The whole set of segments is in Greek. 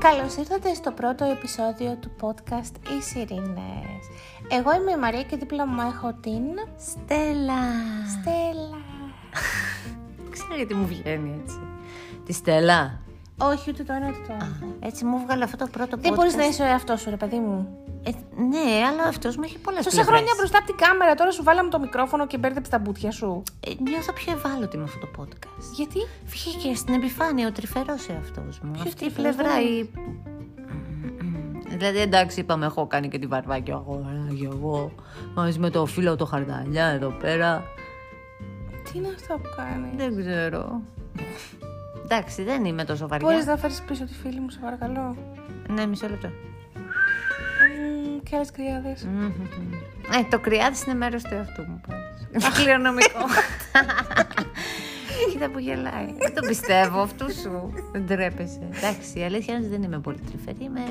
Καλώς ήρθατε στο πρώτο επεισόδιο του podcast «Οι Σιρήνες». Εγώ είμαι η Μαρία και δίπλα μου έχω την... Στέλλα. Στέλλα. Δεν ξέρω γιατί μου βγαίνει έτσι. Τη Στέλλα. Όχι, ούτε το ένα ούτε το άλλο. Έτσι μου βγάλε αυτό το πρώτο Δεν podcast. μπορείς να είσαι ο εαυτός σου, ρε παιδί μου. Ε, ναι, αλλά αυτός μου έχει πολλές Τόσα πλευρές. χρόνια μπροστά από την κάμερα, τώρα σου βάλαμε το μικρόφωνο και μπέρδεψε τα μπουτια σου. Ε, νιώθω πιο ευάλωτη με αυτό το podcast. Γιατί; Βγήκε στην επιφάνεια ο τρυφερός εαυτός μου. Ποιος Αυτή η τρυφερός, πλευρά δεν η... Δηλαδή εντάξει είπαμε έχω κάνει και τη βαρβάκια αγορά και εγώ μαζί με το φίλο το χαρταλιά εδώ πέρα. Τι είναι αυτό που κάνει; Δεν ξέρω. Εντάξει δεν είμαι τόσο βαριά. Μπορείς να φέρεις πίσω τη φίλη μου, σε παρακαλώ. Ναι μισό λεπτό. Μμμ, και άλλες κρυάδες. Ε, το κρυάδι είναι μέρος του εαυτού μου πάντως. Κληρονομικό. Κοίτα που γελάει. Δεν το πιστεύω αυτού σου. Δεν τρέπεσαι. Εντάξει, η αλήθεια είναι ότι δεν είμαι πολύ τρυφερή. Είμαι,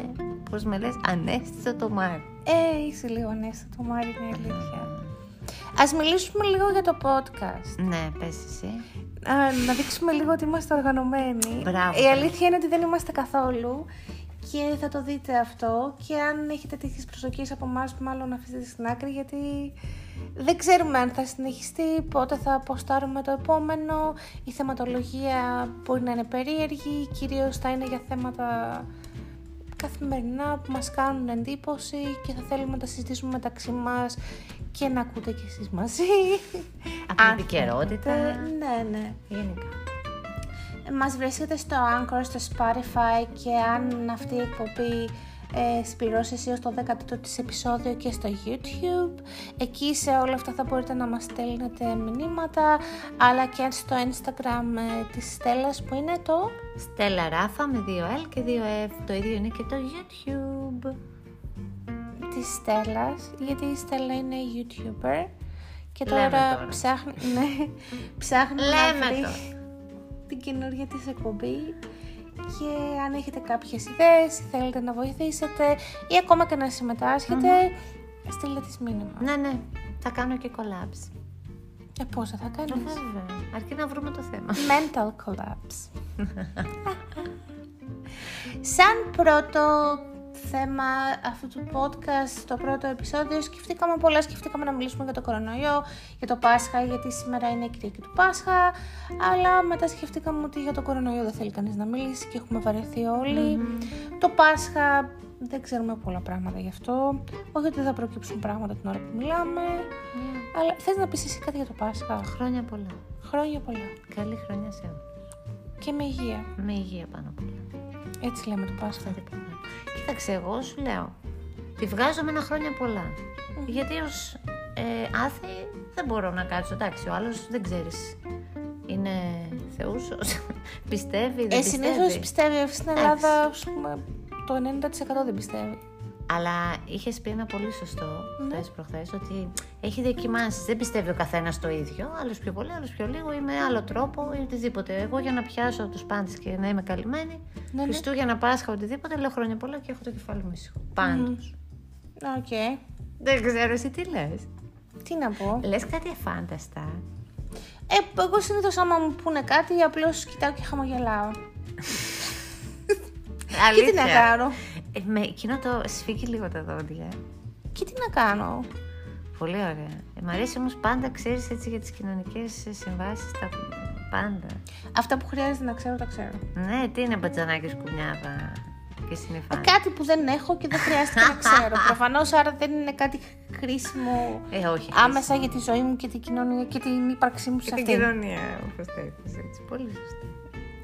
πώς με λες, ανέστητο το μάρι. Ε, είσαι λίγο ανέστατο, Μάρι, είναι αλήθεια. Ας μιλήσουμε λίγο για το podcast. Ναι, πες εσύ. Α, να δείξουμε λίγο ότι είμαστε οργανωμένοι. Μπράβο, Η μπράβο. αλήθεια είναι ότι δεν είμαστε καθόλου και θα το δείτε αυτό και αν έχετε τέτοιες προσδοκίες από εμάς μάλλον αφήστε τις στην άκρη γιατί δεν ξέρουμε αν θα συνεχιστεί, πότε θα αποστάρουμε το επόμενο, η θεματολογία μπορεί να είναι περίεργη, κυρίως θα είναι για θέματα καθημερινά που μας κάνουν εντύπωση και θα θέλουμε να τα συζητήσουμε μεταξύ μας και να ακούτε κι εσείς μαζί. Από Αν επικαιρότητα. θέλετε. Ναι, ναι. Γενικά. Μας βρίσκεται στο Anchor, στο Spotify και αν αυτή η εκπομπή ε, συμπληρώσει έως το 10ο της επεισόδιο και στο YouTube. Εκεί σε όλα αυτά θα μπορείτε να μας στέλνετε μηνύματα, αλλά και στο Instagram ε, της Στέλλας που είναι το... Στέλλα Ράφα με 2L και 2F. Το ίδιο είναι και το YouTube. της Στέλλας, γιατί η Στέλλα είναι YouTuber και Λέμε τώρα, τώρα. ψάχνει, ναι, ψάχνει Λέμε να βρει τώρα. Την καινούργια της εκπομπή και αν έχετε κάποιες ιδέες ή θέλετε να βοηθήσετε ή ακόμα και να συμμετάσχετε, στείλτε της μήνυμα. Ναι, ναι. Θα κάνω και collabs. Ε, πόσα θα κάνεις; Βέβαια. Αρκεί να βρούμε το θέμα. Mental collapse. Σαν πρώτο θέμα αυτού του podcast, το πρώτο επεισόδιο, σκεφτήκαμε πολλά. Σκεφτήκαμε να μιλήσουμε για το κορονοϊό, για το Πάσχα, γιατί σήμερα είναι η Κυριακή του Πάσχα. Αλλά μετά σκεφτήκαμε ότι για το κορονοϊό δεν θέλει κανείς να μιλήσει και έχουμε βαρεθεί όλοι. Το Πάσχα δεν ξέρουμε πολλά πράγματα γι' αυτό. Όχι ότι θα προκύψουν πράγματα την ώρα που μιλάμε. Αλλά θες να πεις εσύ κάτι για το Πάσχα; Χρόνια πολλά. Χρόνια πολλά. Καλή χρονιά σε όλους. Και με υγεία. Με υγεία πάνω απ' όλα. Έτσι λέμε το Πάσχα. Αυτά τίποτα. Κοίταξε, εγώ σου λέω. Τη βγάζω με ένα χρόνια πολλά. Γιατί ως ε, άθεη δεν μπορώ να κάτσω. Εντάξει, ο άλλος δεν ξέρεις. Είναι θεούσο. πιστεύει, δεν Ε, πιστεύει. συνήθως πιστεύει. Στην Ελλάδα, ας πούμε, το 90% δεν πιστεύει. Αλλά είχες πει ένα πολύ σωστό Ναι. χθες προχθές ότι έχει δοκιμάσεις. Δεν πιστεύει ο καθένας το ίδιο. Άλλος πιο πολύ, άλλος πιο λίγο ή με άλλο τρόπο ή οτιδήποτε. Εγώ για να πιάσω τους πάντες και να είμαι καλυμμένη, Ναι, ναι. Χριστούγεννα, Πάσχα, οτιδήποτε, λέω χρόνια πολλά και έχω το κεφάλι μου ήσυχο. Πάντως. Οκ. Δεν ξέρω εσύ τι λες. Τι να πω. Λες κάτι αφάνταστα. Ε, εγώ συνήθως άμα μου πούνε κάτι, απλώς κοιτάω και χαμογελάω. Και τι να κάνω. Ε, με εκείνο το σφίγγει λίγο τα δόντια. Και τι να κάνω. Πολύ ωραία. Ε, μ' αρέσει όμως πάντα, ξέρεις έτσι για τις κοινωνικές συμβάσεις, τα πάντα. Αυτά που χρειάζεται να ξέρω, τα ξέρω. Ναι, τι είναι μπατζανάκης κουνιάδα και Ε, συνειφά. κάτι που δεν έχω και δεν χρειάζεται να ξέρω. Προφανώς άρα δεν είναι κάτι χρήσιμο Ε, όχι. άμεσα για τη ζωή μου και την κοινωνία και την ύπαρξή μου σε Και την αυτήν. κοινωνία, όπως το είπες έτσι. Πολύ σωστά.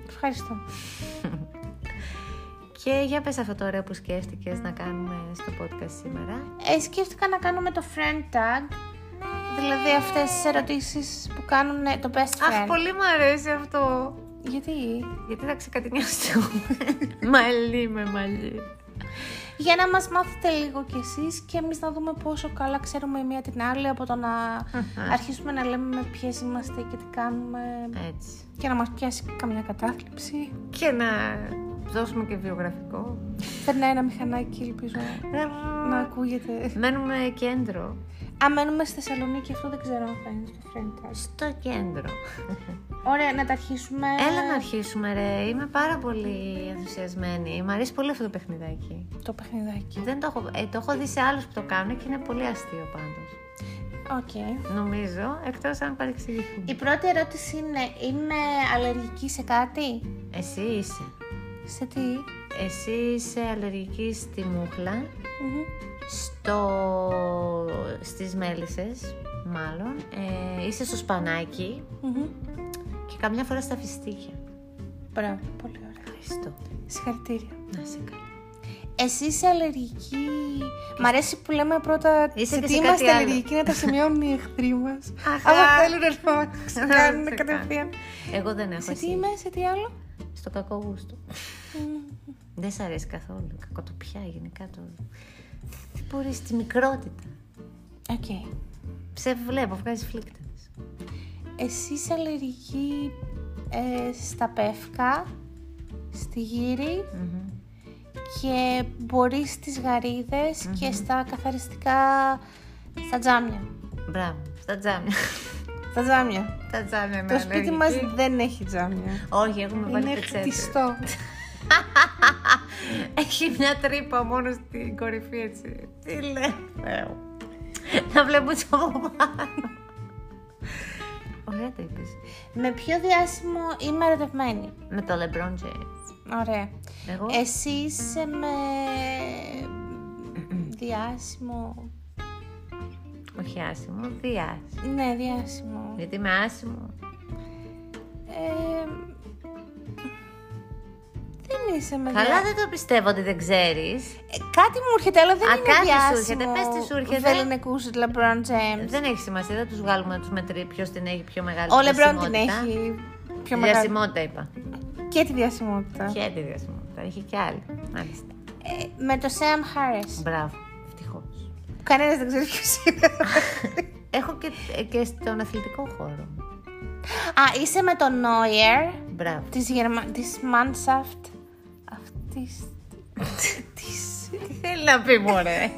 Ευχαριστώ. Και για πες αυτό το ωραίο που σκέφτηκες να κάνουμε στο podcast σήμερα. Ε, σκέφτηκα να κάνουμε το friend tag. Δηλαδή αυτές τις ερωτήσεις που κάνουν ε, το best friend. Αχ, πολύ μου αρέσει αυτό. Γιατί; Γιατί θα ξεκατηνιάσω. μαλλί με μαλλί. Για να μας μάθετε λίγο κι εσείς και εμείς να δούμε πόσο καλά ξέρουμε η μία την άλλη από το να αρχίσουμε να λέμε με ποιες είμαστε και τι κάνουμε Έτσι. και να μας πιάσει καμιά κατάθλιψη. Και να δώσουμε και βιογραφικό. Περνάει ένα μηχανάκι, ελπίζω να ακούγεται. Μένουμε κέντρο. Αν μένουμε στη Θεσσαλονίκη, αυτό δεν ξέρω αν θα είναι στο Friend House. Στο κέντρο. Ωραία, να τα αρχίσουμε. Έλα να αρχίσουμε ρε, είμαι πάρα πολύ ενθουσιασμένη. Μ' αρέσει πολύ αυτό το παιχνιδάκι. Το παιχνιδάκι. Δεν το, έχω, ε, το έχω δει σε άλλους που το κάνουν και είναι πολύ αστείο πάντως. Οκ. Νομίζω, εκτός αν παρεξηγηθούν. Η πρώτη ερώτηση είναι, είμαι αλλεργική σε κάτι; Εσύ είσαι. Σε τι; Εσύ είσαι αλλεργική στη μούχλα, Μμμ. στο... στις μέλισσες, μάλλον. Ε, είσαι στο σπανάκι Μμμ. και καμιά φορά στα φιστίκια. Μπράβο, πολύ ωραία. Ευχαριστώ. Συγχαρητήρια. Να σε καλά. Εσύ είσαι αλλεργική. Μ' αρέσει που λέμε πρώτα Είσαι σε και τι σε κάτι είμαστε άλλο. αλλεργικοί να τα σημειώνουν οι εχθροί μας. Αχα. Άμα θέλουν να μα Να κάνουν σε κατευθείαν. Εγώ δεν έχω Σε εσύ. τι είμαι, σε τι άλλο; Στο κακό γούστο. Δεν σ' αρέσει καθόλου. Κακοτοπιά γενικά το. Δεν μπορείς τη μικρότητα. Οκ. Σε βλέπω, βγάζεις φλύκτες. Εσύ είσαι αλλεργική ε, στα πεύκα, στη γύρι Μμμ. και μπορείς στις γαρίδες και στα καθαριστικά στα τζάμια. Μπράβο, στα τζάμια. Στα τζάμια. Τα τζάμια με Το σπίτι μας αλλεργική. δεν έχει τζάμια. Όχι, έχουμε βάλει Είναι πετσέτες. χτιστό. Έχει μια τρύπα μόνο στην κορυφή έτσι. Τι λέει, Θεό. Να βλέπω έτσι από πάνω. Ωραία το είπες. Με ποιο διάσημο είμαι ερωτευμένη; Με το LeBron James. Ωραία. Εγώ. Εσύ είσαι με διάσημο. Όχι άσημο, διάσημο. Ναι, διάσημο. Γιατί είμαι άσημο. Ε, δεν είσαι με Καλά, διά- δεν το πιστεύω ότι δεν ξέρεις. Ε, κάτι μου έρχεται, αλλά δεν Α, είναι κάτι σου διάσημο. έρχεται. Πες τι σου έρχεται. Βεληνικούς του LeBron James. Δεν έχει σημασία, δεν τους βγάλουμε να τους μετρήσει ποιος την έχει πιο μεγάλη Ο LeBron την διασημότητα. έχει πιο Τη μεγάλη. διασημότητα είπα. Και τη διασημότητα. Και τη διασημότητα. Έχει και άλλη. Μάλιστα. Ε, με το Sam Harris. Μπράβο. Ευτυχώ. Κανένας δεν ξέρει ποιος είναι. Έχω και, και στον αθλητικό χώρο. Α, είσαι με τον Neuer Μπράβο. της, Γερμα... της Mannschaft αυτής της, Τι θέλει να πει, μωρέ;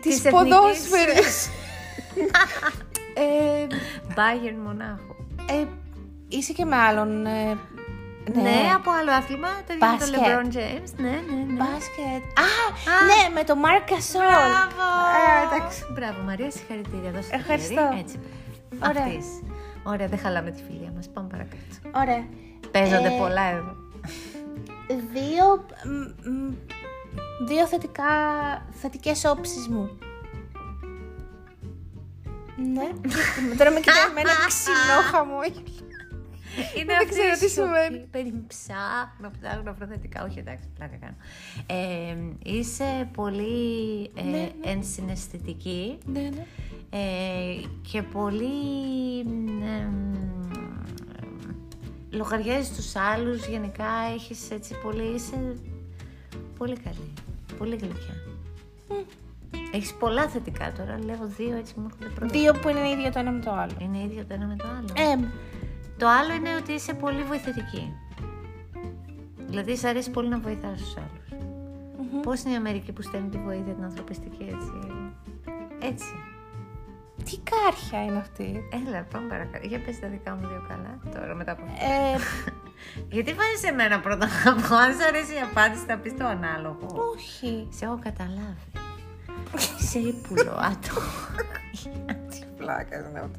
της εθνικής- ποδόσφαιρης. ε, Bayern Μονάχο. ε, είσαι και με άλλον. Ε, Ναι. από άλλο άθλημα. Το ίδιο με τον Μπάσκετ. LeBron James. Ναι, ναι, ναι. Μπάσκετ. Α, ναι, με το Marc Gasol. Μπράβο! Ε, εντάξει. Μπράβο, Μαρία, συγχαρητήρια. Δώσε το Ευχαριστώ. χέρι. Έτσι. Ωραία. Αυτής. Ωραία, δεν χαλάμε τη φιλία μας. Πάμε παρακάτω. Ωραία. Παίζονται Ε, πολλά εδώ. Δύο, μ, μ, δύο θετικά, θετικές όψεις μου. Ναι. Τώρα με κοιτάει με ένα ξινό χαμόγελο. Είναι δεν αυτή ξέρω η τι σιωπή. σημαίνει. Περίμενε, ψάχνω, ψάχνω προθετικά. Όχι, εντάξει, πλάκα κάνω. Ε, είσαι πολύ ε, Ναι, ενσυναισθητική Ναι, ναι. ε, και πολύ... Ε, λογαριάζεις τους άλλους, γενικά έχεις έτσι πολύ... Είσαι πολύ καλή, πολύ γλυκιά. Έχεις πολλά θετικά τώρα, λέω δύο έτσι μου έρχονται πρώτα. Δύο που είναι ίδιο το ένα με το άλλο. Είναι ίδιο το ένα με το άλλο. Ε, Το άλλο είναι ότι είσαι πολύ βοηθητική. Δηλαδή, σ' αρέσει πολύ να βοηθάς τους άλλους. Πώς είναι η Αμερική που στέλνει τη βοήθεια την ανθρωπιστική έτσι; Έτσι. τι κάρχια είναι αυτή; Έλα, πάμε παρακάτω. Για πες τα δικά μου δύο καλά τώρα μετά από αυτό. Ε, Γιατί βάζεις εμένα πρώτα να πω. Αν σ' αρέσει η απάντηση θα πεις το ανάλογο. όχι. Σε έχω καταλάβει. Είσαι ύπουλο άτομο. Τι πλάκα είναι αυτό.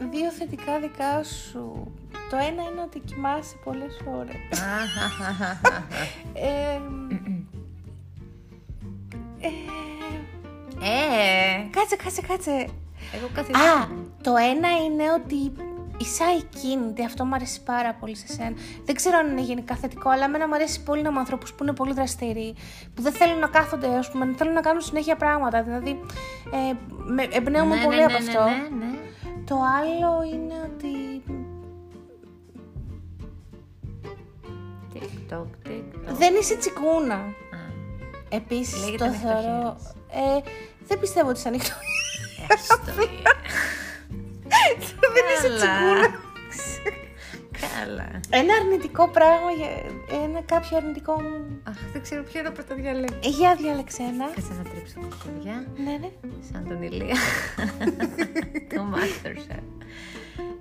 Ε, δύο θετικά δικά σου. Το ένα είναι ότι κοιμάσαι πολλές ώρες. Ε, ε, Ε, κάτσε, κάτσε, κάτσε. εγώ Α, καθημερινά. το ένα είναι ότι είσαι ακίνητη. Αυτό μου αρέσει πάρα πολύ σε σένα. Δεν ξέρω αν είναι γενικά θετικό, αλλά εμένα μου αρέσει πολύ να είμαι ανθρώπου που είναι πολύ δραστηροί. Που δεν θέλουν να κάθονται, ας πούμε, θέλουν να κάνουν συνέχεια πράγματα. Δηλαδή, ε, με, εμπνέομαι Ναι, πολύ ναι, από ναι, αυτό. Ναι, ναι, ναι. Το άλλο είναι ότι. TikTok, TikTok. Δεν είσαι τσικούνα. Α, Επίσης, Λέγεται το ανοιχτό θεωρώ. Ε, δεν πιστεύω ότι είσαι ανοιχτό. έστω. δεν είσαι τσικούνα. Καλά. Ένα αρνητικό πράγμα, για- ένα κάποιο αρνητικό μου. Αχ, δεν ξέρω ποιο να πρώτα διαλέξω. Ε, Για διάλεξε ένα. Κάτσε να τρίψω τα παιδιά. Ναι, ναι. Σαν τον Ηλία. το Masterchef.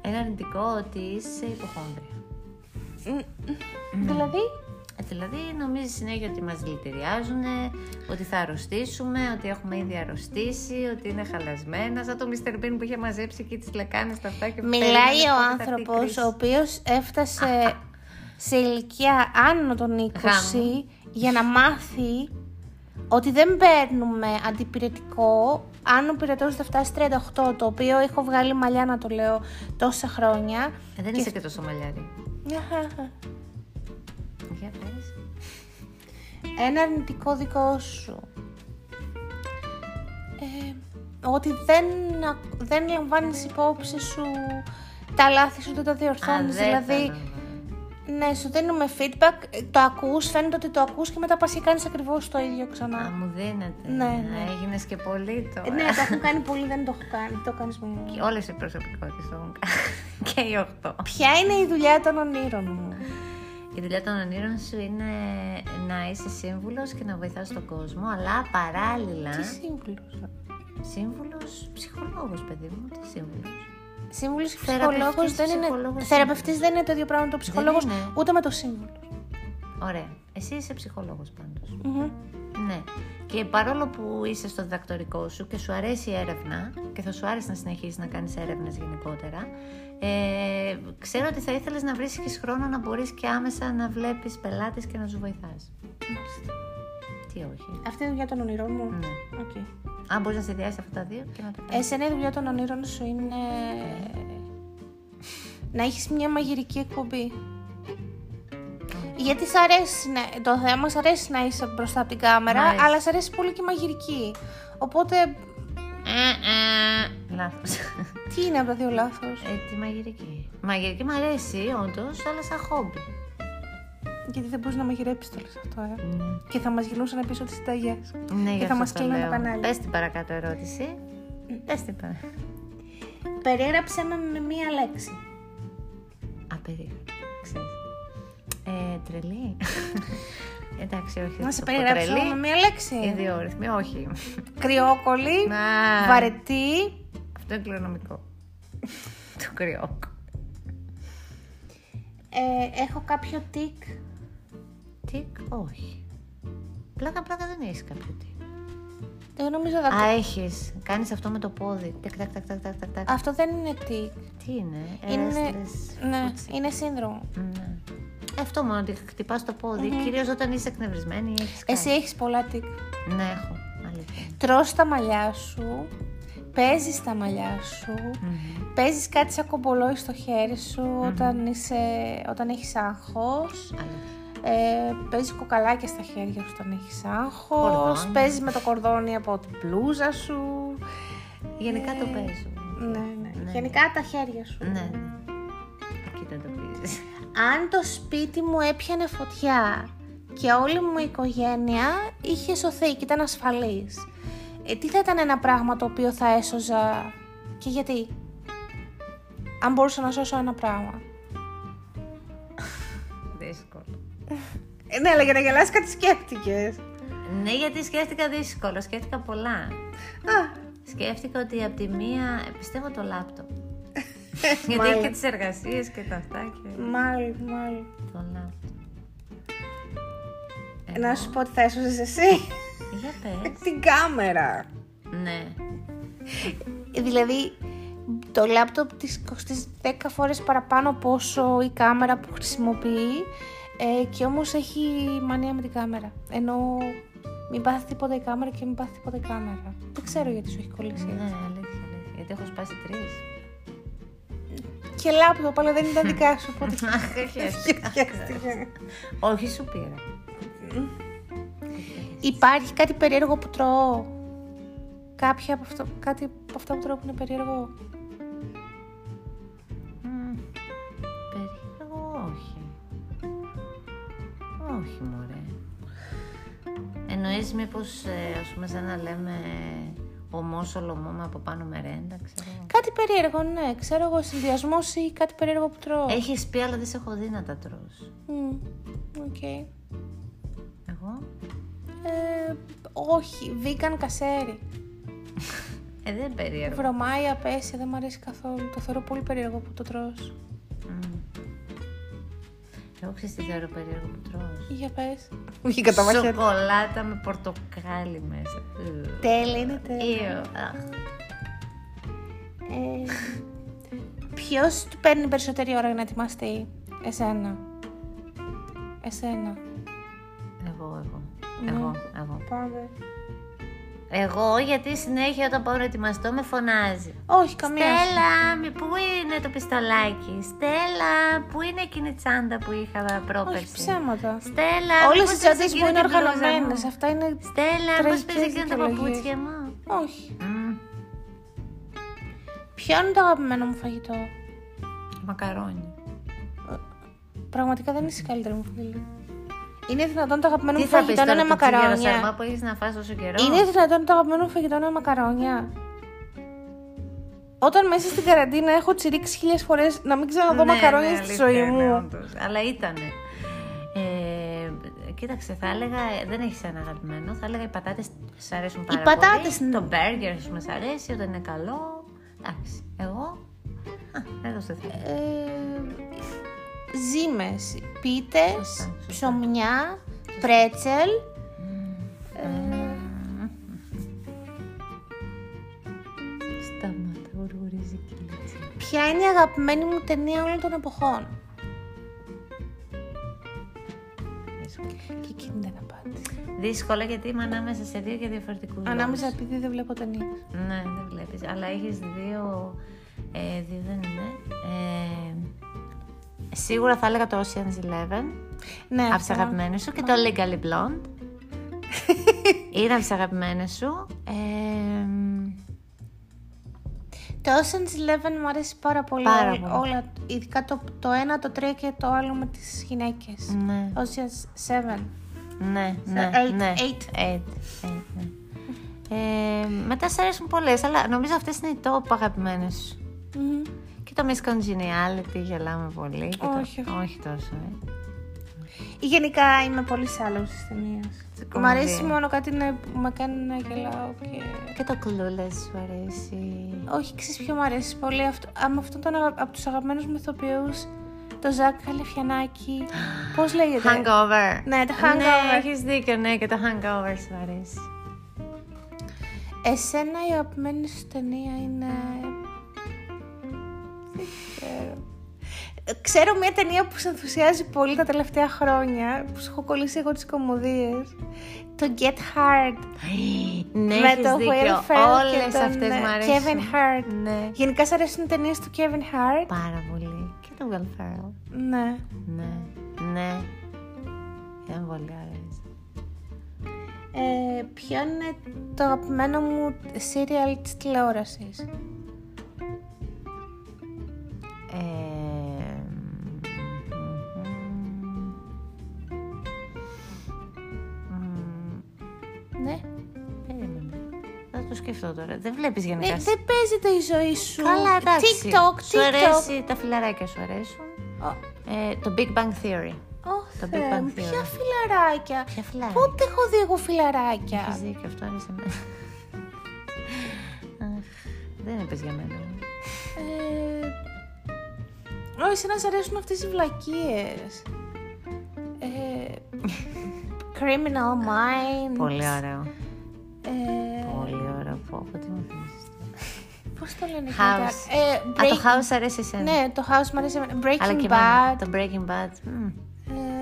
Ένα αρνητικό ότι είσαι υποχόνδρια. Δηλαδή, Ε, Δηλαδή νομίζεις συνέχεια ότι μας δηλητηριάζουν, ότι θα αρρωστήσουμε, ότι έχουμε ήδη αρρωστήσει, ότι είναι χαλασμένα, σαν το Mr. Bean που είχε μαζέψει εκεί τις λεκάνες τα αυτά και μιλάει περίμενε ο πότε θα έρθει η άνθρωπος κρίση. ο οποίος έφτασε σε ηλικία άνω των 20 Γάμο. για να μάθει ότι δεν παίρνουμε αντιπυρετικό αν ο πυρετός θα φτάσει 38, το οποίο έχω βγάλει μαλλιά να το λέω τόσα χρόνια. Ε, δεν είσαι και τόσο μαλλιάρη. Για πες. Ένα αρνητικό δικό σου. Ε, ότι δεν, α- δεν λαμβάνεις υπόψη σου τα λάθη σου, δεν τα Α, διορθώνεις. δεν δηλαδή, θα αναβάλω. ναι, σου δίνουμε feedback, ε, το ακούς, φαίνεται ότι το ακούς και μετά πας και κάνεις ακριβώς το ίδιο Α, ξανά. μου δίνεται. Ναι, ναι. Έγινες και πολύ τώρα. Ε, ναι, το έχουν κάνει πολύ, δεν το έχω κάνει. Το κάνεις μόνο. Και όλες οι προσωπικότητες το έχουν κάνει. και οι οχτώ. Ποια είναι η δουλειά των ονείρων μου; Η δουλειά των ονείρων σου είναι να είσαι σύμβουλος και να βοηθάς τον κόσμο, αλλά παράλληλα... Τι σύμβουλος; Σύμβουλος, ψυχολόγος παιδί μου, τι σύμβουλος; Σύμβουλος και Θεραπευτής, ψυχολόγος δεν είναι. ψυχολόγος, Θεραπευτής δεν είναι το ίδιο πράγμα με το ψυχολόγος, είναι. ούτε με το σύμβουλο. Ωραία. Εσύ είσαι ψυχολόγος πάντως. Μμμ. Ναι. Και παρόλο που είσαι στο διδακτορικό σου και σου αρέσει η έρευνα και θα σου άρεσε να συνεχίσεις να κάνεις έρευνες γενικότερα, ε, ξέρω ότι θα ήθελες να βρίσκεις χρόνο να μπορείς και άμεσα να βλέπεις πελάτες και να τους βοηθάς. Τι όχι. Αυτή είναι η δουλειά των ονείρων μου. Ναι. Οκ. Αν μπορείς να συνδυάσεις αυτά τα δύο και να τα κάνεις. Εσένα η δουλειά των ονείρων σου είναι να έχεις μια μαγειρική εκπομπή. Γιατί σ' αρέσει, να- το θέμα σ' αρέσει να είσαι μπροστά από την κάμερα, Μ' αρέσει. αλλά σ' αρέσει πολύ και η μαγειρική. Οπότε, Ε, ε, Λάθος. τι είναι από τα δύο λάθος; Ε, τη μαγειρική. Μαγειρική μου αρέσει, όντως, αλλά σαν χόμπι. Γιατί δεν μπορείς να μαγειρέψεις το λες αυτό, ε. Ναι, Και θα μας γυρνούσαν πίσω τις συνταγές. ναι γι' θα αυτό μας το κλείνουν το λέω. κανάλι. Πες την παρακάτω ερώτηση. Πες την παρακάτω. Περιέγραψε με με μία λέξη. Απερίεργο. Ξέρεις. Ε, τρελή. Εντάξει, όχι. Να θα σε το πω περιγράψω τρελή. με μία λέξη. Ιδιόρυθμη, όχι. Κρυόκολλη, Να. βαρετή, Αυτό είναι κληρονομικό. Το κρυό. ε, έχω κάποιο τικ. Τικ, όχι. Πλάκα, πλάκα δεν έχεις κάποιο τικ. Δεν νομίζω θα... Α, έχεις. Κάνεις αυτό με το πόδι. Τακ, τακ, τακ, τακ, τακ, τακ, τακ. Αυτό δεν είναι τικ. Τι είναι, Είναι, restless ναι, footsy. είναι σύνδρομο. Ναι. Αυτό μόνο ότι χτυπάς το πόδι, κυρίως όταν είσαι εκνευρισμένη ή έχεις κάτι. Εσύ έχεις πολλά τικ. Ναι, έχω. Αλήθεια. Τρως τα μαλλιά σου, παίζεις τα μαλλιά σου, Μμμ. παίζεις κάτι σαν κομπολόι στο χέρι σου όταν, είσαι, όταν έχεις άγχος. Αλήθεια. Ε, παίζει κοκαλάκια στα χέρια σου όταν έχεις άγχος. Κορδόνι. Παίζεις με το κορδόνι από την πλούζα σου. Γενικά το Ε, παίζω. Ναι, ναι. Ναι. Γενικά τα χέρια σου. Ναι, ναι. Εκεί το εντοπίζεις. Αν το σπίτι μου έπιανε φωτιά και όλη μου η οικογένεια είχε σωθεί και ήταν ασφαλής, ε, τι θα ήταν ένα πράγμα το οποίο θα έσωζα και γιατί; Αν μπορούσα να σώσω ένα πράγμα. Δύσκολο. Ε, ναι, αλλά για να γελάσεις κάτι σκέφτηκες. Ναι, γιατί σκέφτηκα δύσκολο, σκέφτηκα πολλά. Α, Σκέφτηκα ότι από τη μία ε, πιστεύω το λάπτοπ. Γιατί έχει μάλλον. και τις εργασίες και τα αυτά και Μάλλον, μάλλον. το λάπτοπ. Να σου πω τι θα έσωζες εσύ. Για πες. Την κάμερα. ναι. Ε, Δηλαδή, το λάπτοπ της κοστίζει 10 φορές παραπάνω από όσο η κάμερα που χρησιμοποιεί ε, και όμως έχει μανία με την κάμερα. Ενώ μην πάθεις τίποτα η κάμερα και μην πάθεις τίποτα η κάμερα. Δεν ξέρω γιατί σου έχει κολλήσει Ναι, έτσι. αλήθεια, αλήθεια. Γιατί έχω σπάσει τρεις. Και λάπτοπ, αλλά δεν ήταν δικά σου, οπότε Αχ, χαίρεστηκα. χαίρεστηκα. Όχι, σου πήρα. Υπάρχει κάτι περίεργο που τρώω; Κάποια από αυτό, κάτι από αυτά που τρώω που είναι περίεργο; Μμμ, Περίεργο, όχι. Όχι, μωρέ. Εννοείς μήπως, ε, ας πούμε, σαν να λέμε ωμό σολομό με από πάνω μερέντα, ξέρω. εγώ. Κάτι περίεργο, ναι. Ξέρω εγώ, συνδυασμός ή κάτι περίεργο που τρώω. Έχεις πει, αλλά δεν σε έχω δει να τα τρως. Μμ, Οκ. Εγώ; Ε, όχι, vegan κασέρι. Ε, δεν περίεργο. Βρωμάει απαίσια, δεν μου αρέσει καθόλου. Το θεωρώ πολύ περίεργο που το τρως. Μμ. Εγώ ξέρεις τι θεωρώ περίεργο που τρως. Για πες. Όχι Σοκολάτα με πορτοκάλι μέσα. Ου. Τέλεια, είναι τέλεια. Ιω, αχ. Ε, ποιος του παίρνει περισσότερη ώρα για να ετοιμαστεί; Εσένα. Εσένα. Εγώ, εγώ. Ναι. Εγώ, εγώ. Πάμε. Εγώ γιατί συνέχεια όταν πάω να ετοιμαστώ με φωνάζει. Όχι, καμία. Στέλλα, μη- πού είναι το πιστολάκι; Στέλλα, πού είναι εκείνη η τσάντα που είχα Όχι, πρόπερση. ψέματα. Στέλλα, Όλες μήπως οι τσάντες παίζει που είναι εκείνη την μπλούζα μου. οργανωμένε, αυτά είναι. Στέλλα, πώς τραγικές παίζει εκείνα τα δικαιολογίες. παπούτσια μου; Όχι. Μμ, Ποιο είναι το αγαπημένο μου φαγητό. Μακαρόνι. Πραγματικά δεν είσαι η καλύτερη μου φίλη. Είναι δυνατόν το αγαπημένο Τι μου θα πεις φαγητό να τώρα είναι το τσίγαρο μακαρόνια; σαρμά που έχεις να φας τόσο καιρό; Είναι δυνατόν το αγαπημένο μου φαγητό να είναι μακαρόνια; Όταν μέσα στην καραντίνα έχω τσιρίξει χίλιες φορές να μην ξαναδώ Ναι, μακαρόνια ναι, στη αλήθεια ζωή είναι, μου. όντως. Αλλά ήτανε. Ε, κοίταξε, θα έλεγα, δεν έχεις ένα αγαπημένο, θα έλεγα οι πατάτες σ' αρέσουν πάρα πατάτες, πολύ. ναι. Το μπέργκερ, ας πούμε, σ' αρέσει όταν είναι καλό. Εντάξει, εγώ, α, εδώ στο θέλω. Ε, ζύμες, πίτες, Σωστά, σωστά. ψωμιά, πρέτσελ. Ε, Σταμάτα, γουργουρίζει κυλίτσα. ποια είναι η αγαπημένη μου ταινία όλων των εποχών; Και εκείνη δεν απάντησε. Δύσκολα γιατί είμαι ανάμεσα σε δύο και διαφορετικούς Ανάμεσα λόγους. επειδή δεν βλέπω ταινίες. Ναι, δεν βλέπεις. Αλλά έχεις δύο... Ε, δύο δεν είναι. Ε, σίγουρα θα έλεγα το Ocean's Eleven. Ναι, από τις αυτό. αγαπημένες σου και το Legally Blonde. είναι από τις αγαπημένες σου. Ε, Το Ocean's Eleven μου αρέσει πάρα πολύ. Πάρα ό- πολύ. Όλα, ειδικά το, το ένα, το τρία και το άλλο με τις γυναίκες. ναι, Ocean's 7. ναι, ναι, eight, ναι. eight. Eight, eight, ναι. Ε, μετά σ' αρέσουν πολλές, αλλά νομίζω αυτές είναι οι top αγαπημένες σου. Μμμ. Και το Miss Congeniality γελάμε πολύ. Και το- Όχι. όχι τόσο, ε. Γενικά είμαι πολύ άλλο τη ταινία. Σε Μ' κομμωδία. αρέσει μόνο κάτι να, που με κάνει να γελάω και. Και το Clueless σου αρέσει. Όχι, ξέρεις ποιο μου αρέσει πολύ; Αυτό, άμα αυτόν τον αγα... από τους αγαπημένους μου ηθοποιούς, το Ζακ Καλεφιανάκη. Πώς λέγεται; Hangover. Ναι, το Ναι, Hangover. έχεις δίκιο, ναι, και το Hangover σου αρέσει. Εσένα η αγαπημένη σου ταινία είναι. Ξέρω μια ταινία που σε ενθουσιάζει πολύ τα τελευταία χρόνια, που σου έχω κολλήσει εγώ τις κομμωδίες. Το Get Hard. Ναι, με έχεις το δίκιο. Will Ferrell Όλες και τον αυτές ε, μου αρέσουν. Kevin Hart. Ναι. Γενικά σ' αρέσουν οι ταινίες του Kevin Hart. Πάρα πολύ. Και το Will Ferrell. Ναι. Ναι, ναι. Είναι πολύ ωραίες. Ε, ποιο είναι το αγαπημένο μου serial της τηλεόρασης; Ε, Ναι. Περίμενε. Θα το σκεφτώ τώρα. Δεν βλέπεις Ναι, γενικά. δεν παίζεται η ζωή σου. Καλά, εντάξει. TikTok, Σου TikTok. αρέσει, τα φιλαράκια σου αρέσουν. Ω, Ε, το Big Bang Theory. Ω, Το Θεέ Big Bang μου, Theory. ποια φιλαράκια. Ποια φιλαράκια. Πότε έχω δει εγώ φιλαράκια; Έχεις δίκιο, αυτό άρεσε εμένα. Αχ, Δεν είπες για μένα. Ε, Ω, εσένα σ' αρέσουν αυτές οι βλακίες. Ε, criminal Minds. Πολύ ωραίο. Ε, Πολύ ωραίο. Πω, πω, τι μου θυμίζεις τώρα. πώς το λένε House. γενικά; Ε, Α, το break- House αρέσει εσένα. Ναι, το House μου αρέσει. εμένα. Αλλά Breaking και εμένα. Bad. Το Breaking Bad. μμ,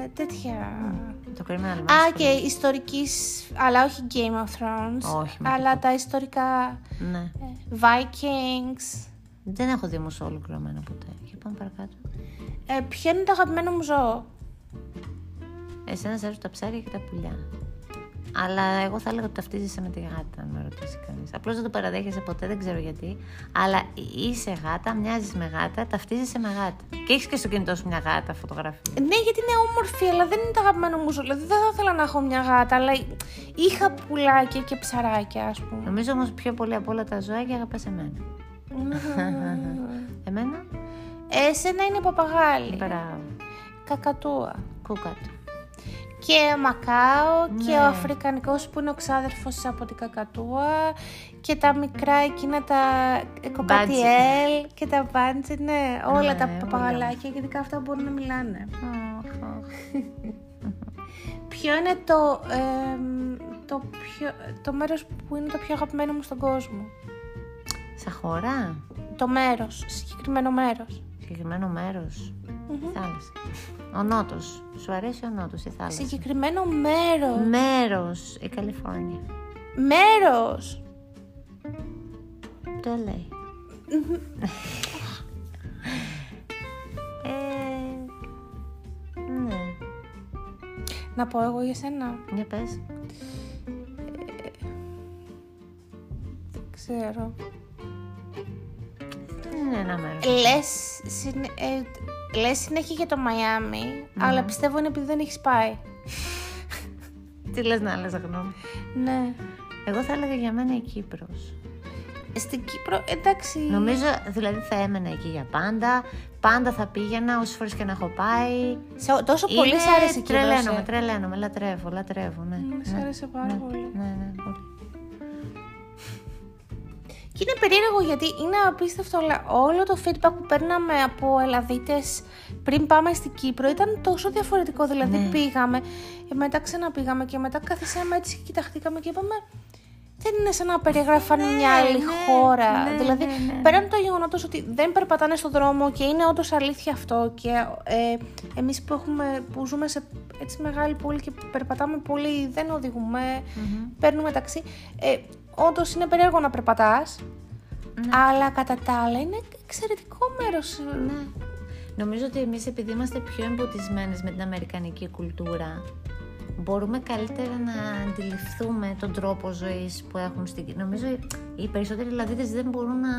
Ε, τέτοια. Το Criminal Minds. Α, πολύ. και ιστορικής, αλλά όχι Game of Thrones. Όχι, με αλλά τα ιστορικά Ναι. ε, Vikings. Δεν έχω δει όμως ολοκληρωμένο ποτέ. Για πάμε παρακάτω. Ε, ποιο είναι το αγαπημένο μου ζώο; Εσένας σε αρέσουν τα ψάρια και τα πουλιά. Αλλά εγώ θα έλεγα ότι ταυτίζεσαι με τη γάτα, αν με ρωτήσει κανείς. Απλώς δεν το παραδέχεσαι ποτέ, δεν ξέρω γιατί. Αλλά είσαι γάτα, μοιάζεις με γάτα, ταυτίζεσαι με γάτα. Και έχεις και στο κινητό σου μια γάτα φωτογραφία. Ναι, γιατί είναι όμορφη, αλλά δεν είναι το αγαπημένο μου ζώο. Δηλαδή δεν θα ήθελα να έχω μια γάτα, αλλά είχα πουλάκια και ψαράκια, ας πούμε. Νομίζω όμως πιο πολύ από όλα τα ζωάκια αγαπάς εμένα. Εμένα, Εσένα είναι παπαγάλη. μπράβο. Κακατούα. Κούκατο. Και ο Μακάο και Ναι. ο Αφρικανικός που είναι ο ξάδερφος από την Κακατούα και τα μικρά εκείνα τα κοκατιέλ και τα μπάντζι, ναι, όλα Ναι, τα όλα. παπαγαλάκια και ειδικά αυτά μπορούν να μιλάνε. Αχ, αχ. Ποιο είναι το, εμ, το, πιο, το μέρος που είναι το πιο αγαπημένο μου στον κόσμο; Σαν χώρα, Το μέρος, συγκεκριμένο μέρος. συγκεκριμένο μέρος, θάλασσα. Ο Νότος. Σου αρέσει ο Νότος, η θάλασσα; Συγκεκριμένο μέρος. Μέρος, η Καλιφόρνια. Μέρος. Το λέει. ε, ναι. Να πω εγώ για σένα. Για πες. Δεν ξέρω. Είναι ένα μέρος. Λες, συνε- ε, λες συνέχεια για το Μαϊάμι, αλλά πιστεύω είναι επειδή δεν έχεις πάει. Τι λες να άλλαζα γνώμη; Ναι. Εγώ θα έλεγα για μένα η Κύπρος. Στην Κύπρο, εντάξει. Νομίζω, δηλαδή θα έμενα εκεί για πάντα. Πάντα θα πήγαινα όσες φορές και να έχω πάει. Σε- τόσο πολύ Είναι- σ' άρεσε η Κύπρος, Τρελαίνομαι, ε. τρελαίνομαι, λατρεύω, λατρεύω, ναι. Μ, σ' ναι, άρεσε πάρα ναι, πολύ. Ναι, ναι, πολύ. Και είναι περίεργο γιατί είναι απίστευτο, αλλά όλο το feedback που παίρναμε από Ελλαδίτες πριν πάμε στην Κύπρο ήταν τόσο διαφορετικό. Δηλαδή Ναι. πήγαμε, ε, μετά ξαναπήγαμε και μετά καθίσαμε έτσι και κοιταχτήκαμε και είπαμε δεν είναι σαν να περιγράφαν μια άλλη ναι, χώρα. ναι, δηλαδή, ναι, ναι. πέραν το γεγονό ότι δεν περπατάνε στον δρόμο και είναι όντως αλήθεια αυτό και ε, εμείς που, έχουμε, που ζούμε σε έτσι μεγάλη πόλη και περπατάμε πολύ, δεν οδηγουμε παίρνουμε ταξί, ε, όντως είναι περίεργο να περπατάς, Ναι. αλλά κατά τα άλλα είναι εξαιρετικό μέρος. Ναι. Νομίζω ότι εμείς επειδή είμαστε πιο εμποτισμένες με την αμερικανική κουλτούρα, μπορούμε καλύτερα να αντιληφθούμε τον τρόπο ζωής που έχουν στην Κύπρο. Νομίζω οι περισσότεροι Ελλαδίτες δεν μπορούν να,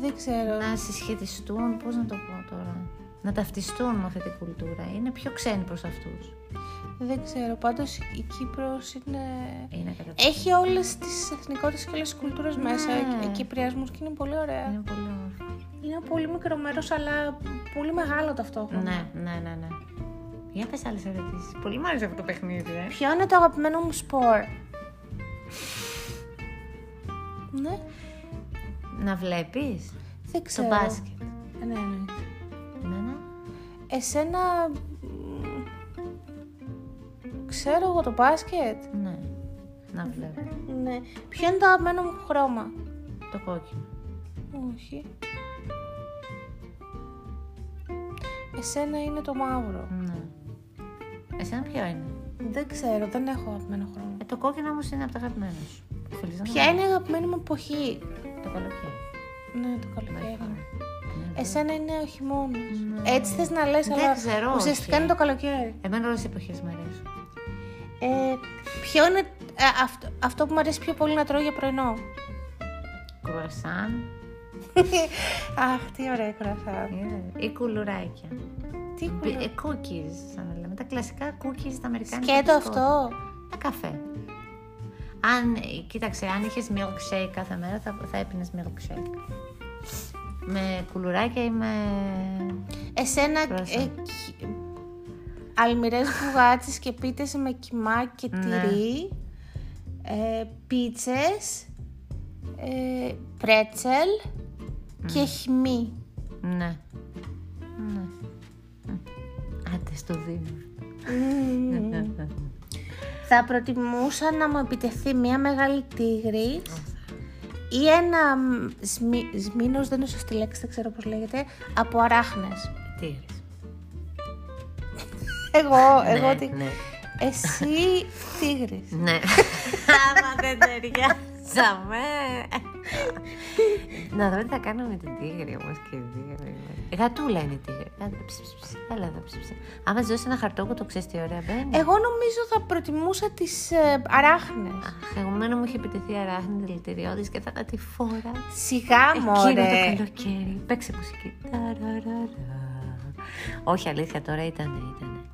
Δεν ξέρω. να συσχετιστούν, πώς να το πω τώρα, να ταυτιστούν με αυτή την κουλτούρα. Είναι πιο ξένοι προς αυτούς. Δεν ξέρω. Πάντως η Κύπρος είναι... Είναι κατά Έχει όλες τις εθνικότητες και όλες τις κουλτούρες μέσα. Ναι. Και Κυπριασμούς και είναι πολύ ωραία. Είναι πολύ όμορφο. Είναι ένα πολύ μικρό μέρος, αλλά πολύ μεγάλο ταυτόχρονα. Ναι, ναι, ναι, ναι. Για πες άλλες ερωτήσεις. Πολύ μου άρεσε αυτό το παιχνίδι, ε. Ποιο είναι το αγαπημένο μου σπορ; Ναι, Να βλέπεις δεν το ξέρω. μπάσκετ. Ναι, εννοείται. Εμένα. Εσένα... μ, Ξέρω εγώ το μπάσκετ. Ναι. Να βλέπω. Ναι. Ποιο είναι το αγαπημένο μου χρώμα; Το κόκκινο. Όχι. Εσένα είναι το μαύρο. Ναι. Εσένα ποιο είναι; Δεν ξέρω, δεν έχω αγαπημένο χρώμα. Ε, το κόκκινο όμως είναι από τα αγαπημένα σου. Θέλεις να Ποια μάθεις; είναι η αγαπημένη μου εποχή; Το καλοκαίρι. Ναι, το καλοκαίρι. Ναι. Εσένα είναι ο χειμώνας. Έτσι θες να λες, Δεν αλλά ξέρω, ουσιαστικά όχι. είναι το καλοκαίρι. Εμένα όλες οι εποχές μου αρέσουν. Ε, ποιο είναι ε, αυτό, αυτό που μου αρέσει πιο πολύ να τρώω για πρωινό; Κρουασάν Αχ, τι ωραία κουρασά. ε, ή κουλουράκια. Τι Μπι- κουλα... ε, cookies, σαν να λέμε. Τα κλασικά cookies τα αμερικάνικα. Σκέτο μπισκότα. αυτό. Τα καφέ. Αν, ε, κοίταξε, αν είχες milkshake κάθε μέρα, θα, θα έπινες milkshake. Με κουλουράκια ή με. Εσένα Κουρασάν. ε, κι- αλμυρές μπουγάτσες και πίτες με κιμά και Ναι. τυρί, ε, πίτσες, ε, πρέτσελ και χυμή. Ναι. ναι. Μ. Άντε στο δίνω. Θα προτιμούσα να μου επιτεθεί μια μεγάλη τίγρης ή ένα μ, σμι, σμήνος, δεν είναι σωστή λέξη, δεν ξέρω πώς λέγεται, από αράχνες. Τίγρης. Εγώ, εγώ ναι, τι... ναι. Εσύ τίγρης. Ναι. Άμα δεν ταιριάζαμε. Να δω τι θα κάνουμε με την τίγρη όμως και οι δύο. Γατούλα είναι η τίγρη. Άντε, ψ, ψ, ψ. Έλα εδώ, ψ, ψ. Άμα τη δώσει ένα χαρτόκουτο, ξέρεις τι ωραία μπαίνει. Εγώ νομίζω θα προτιμούσα τις ε, αράχνες. Αχ, εγώ μένα μου είχε επιτεθεί αράχνη δηλητηριώδης και θα ήταν τη φόρα. Σιγά Εκείνο μωρέ. το καλοκαίρι. Παίξε μουσική. Ταραραρα. Όχι, αλήθεια, τώρα ήταν, ήταν.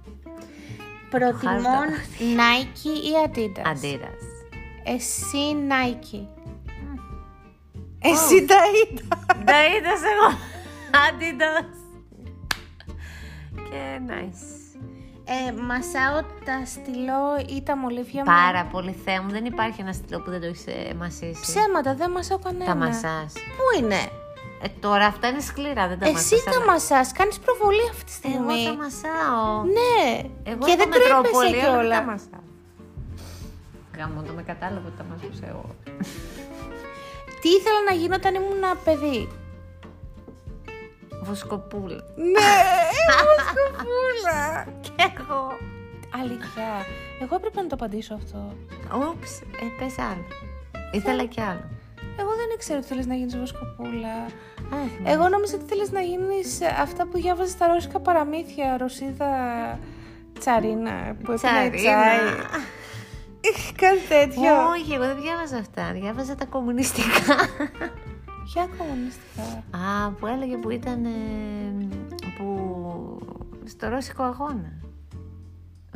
Προτιμώ Nike ή Adidas. Αντίρας. Εσύ Nike. Εσύ τα είδα. Τα είδες εγώ. Adidas. Και nice. Ε, μασάω τα στυλό ή τα μολύβια μου. Πάρα πολύ Θεέ μου. Δεν υπάρχει ένα στυλό που δεν το έχεις ε, μασίσει. Ψέματα, δεν μασάω κανένα. Τα μασάς. Πού είναι; Ε, τώρα αυτά είναι σκληρά, δεν τα Εσύ μασάς, τα αλλά- μασάς, κάνεις προβολή αυτή τη στιγμή. Εγώ τα μασάω. Ναι. Εγώ και έχω δεν τρέπεσαι μετρόπολη, αλλά δεν τα κιόλας. μασάω. Γάμο, το με κατάλαβα ότι τα μασούσα εγώ. Τι ήθελα να γίνω όταν ήμουν παιδί; Βοσκοπούλα. Ναι, σκοπούλα. Και εγώ. Αλήθεια. Εγώ έπρεπε να το απαντήσω αυτό. Ούψ, ε, πες άλλο. Ήθελα κι άλλο. Εγώ δεν ήξερα ότι θέλεις να γίνεις βοσκοπούλα. Αχ, Εγώ νόμιζα ότι θέλεις να γίνεις αυτά που διάβαζες στα ρώσικα παραμύθια. Ρωσίδα τσαρίνα που έπαιρνε Τσαρίνα. τσάι. Κάτι τέτοιο. Όχι, εγώ δεν διάβαζα αυτά. Διάβαζα τα κομμουνιστικά. Ποια κομμουνιστικά; Α, που έλεγε που ήταν. ε, που. στο ρώσικο αγώνα.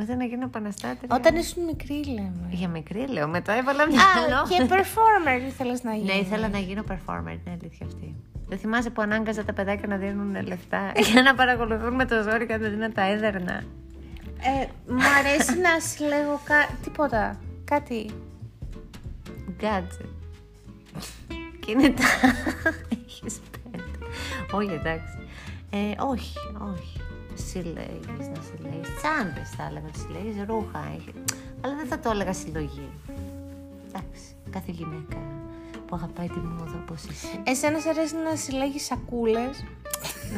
Όταν να γίνω επαναστάτη. Όταν ήσουν μικρή λέμε. Για μικρή λέω, με το έβαλα Α, μυαλό. και performer ήθελες να γίνεις. Ναι, ήθελα να γίνω performer, είναι αλήθεια αυτή. Δεν θυμάσαι που ανάγκαζα τα παιδάκια να δίνουν λεφτά για να παρακολουθούν με το ζόρι και να δίνουν τα έδερνα. Ε, μ' αρέσει να συλλέγω κα... τίποτα. Κάτι. Γκάτζετ. Κινητά. Έχεις πέντε. Όχι, εντάξει. Ε, όχι, όχι. Συλλέγεις, να συλλέγεις. Τσάντες θα έλεγα, συλλέγεις ρούχα. έχει- Αλλά δεν θα το έλεγα συλλογή. Εντάξει, κάθε γυναίκα που αγαπάει τη μόδα όπως εσύ. Εσένα σε αρέσει να συλλέγεις σακούλες;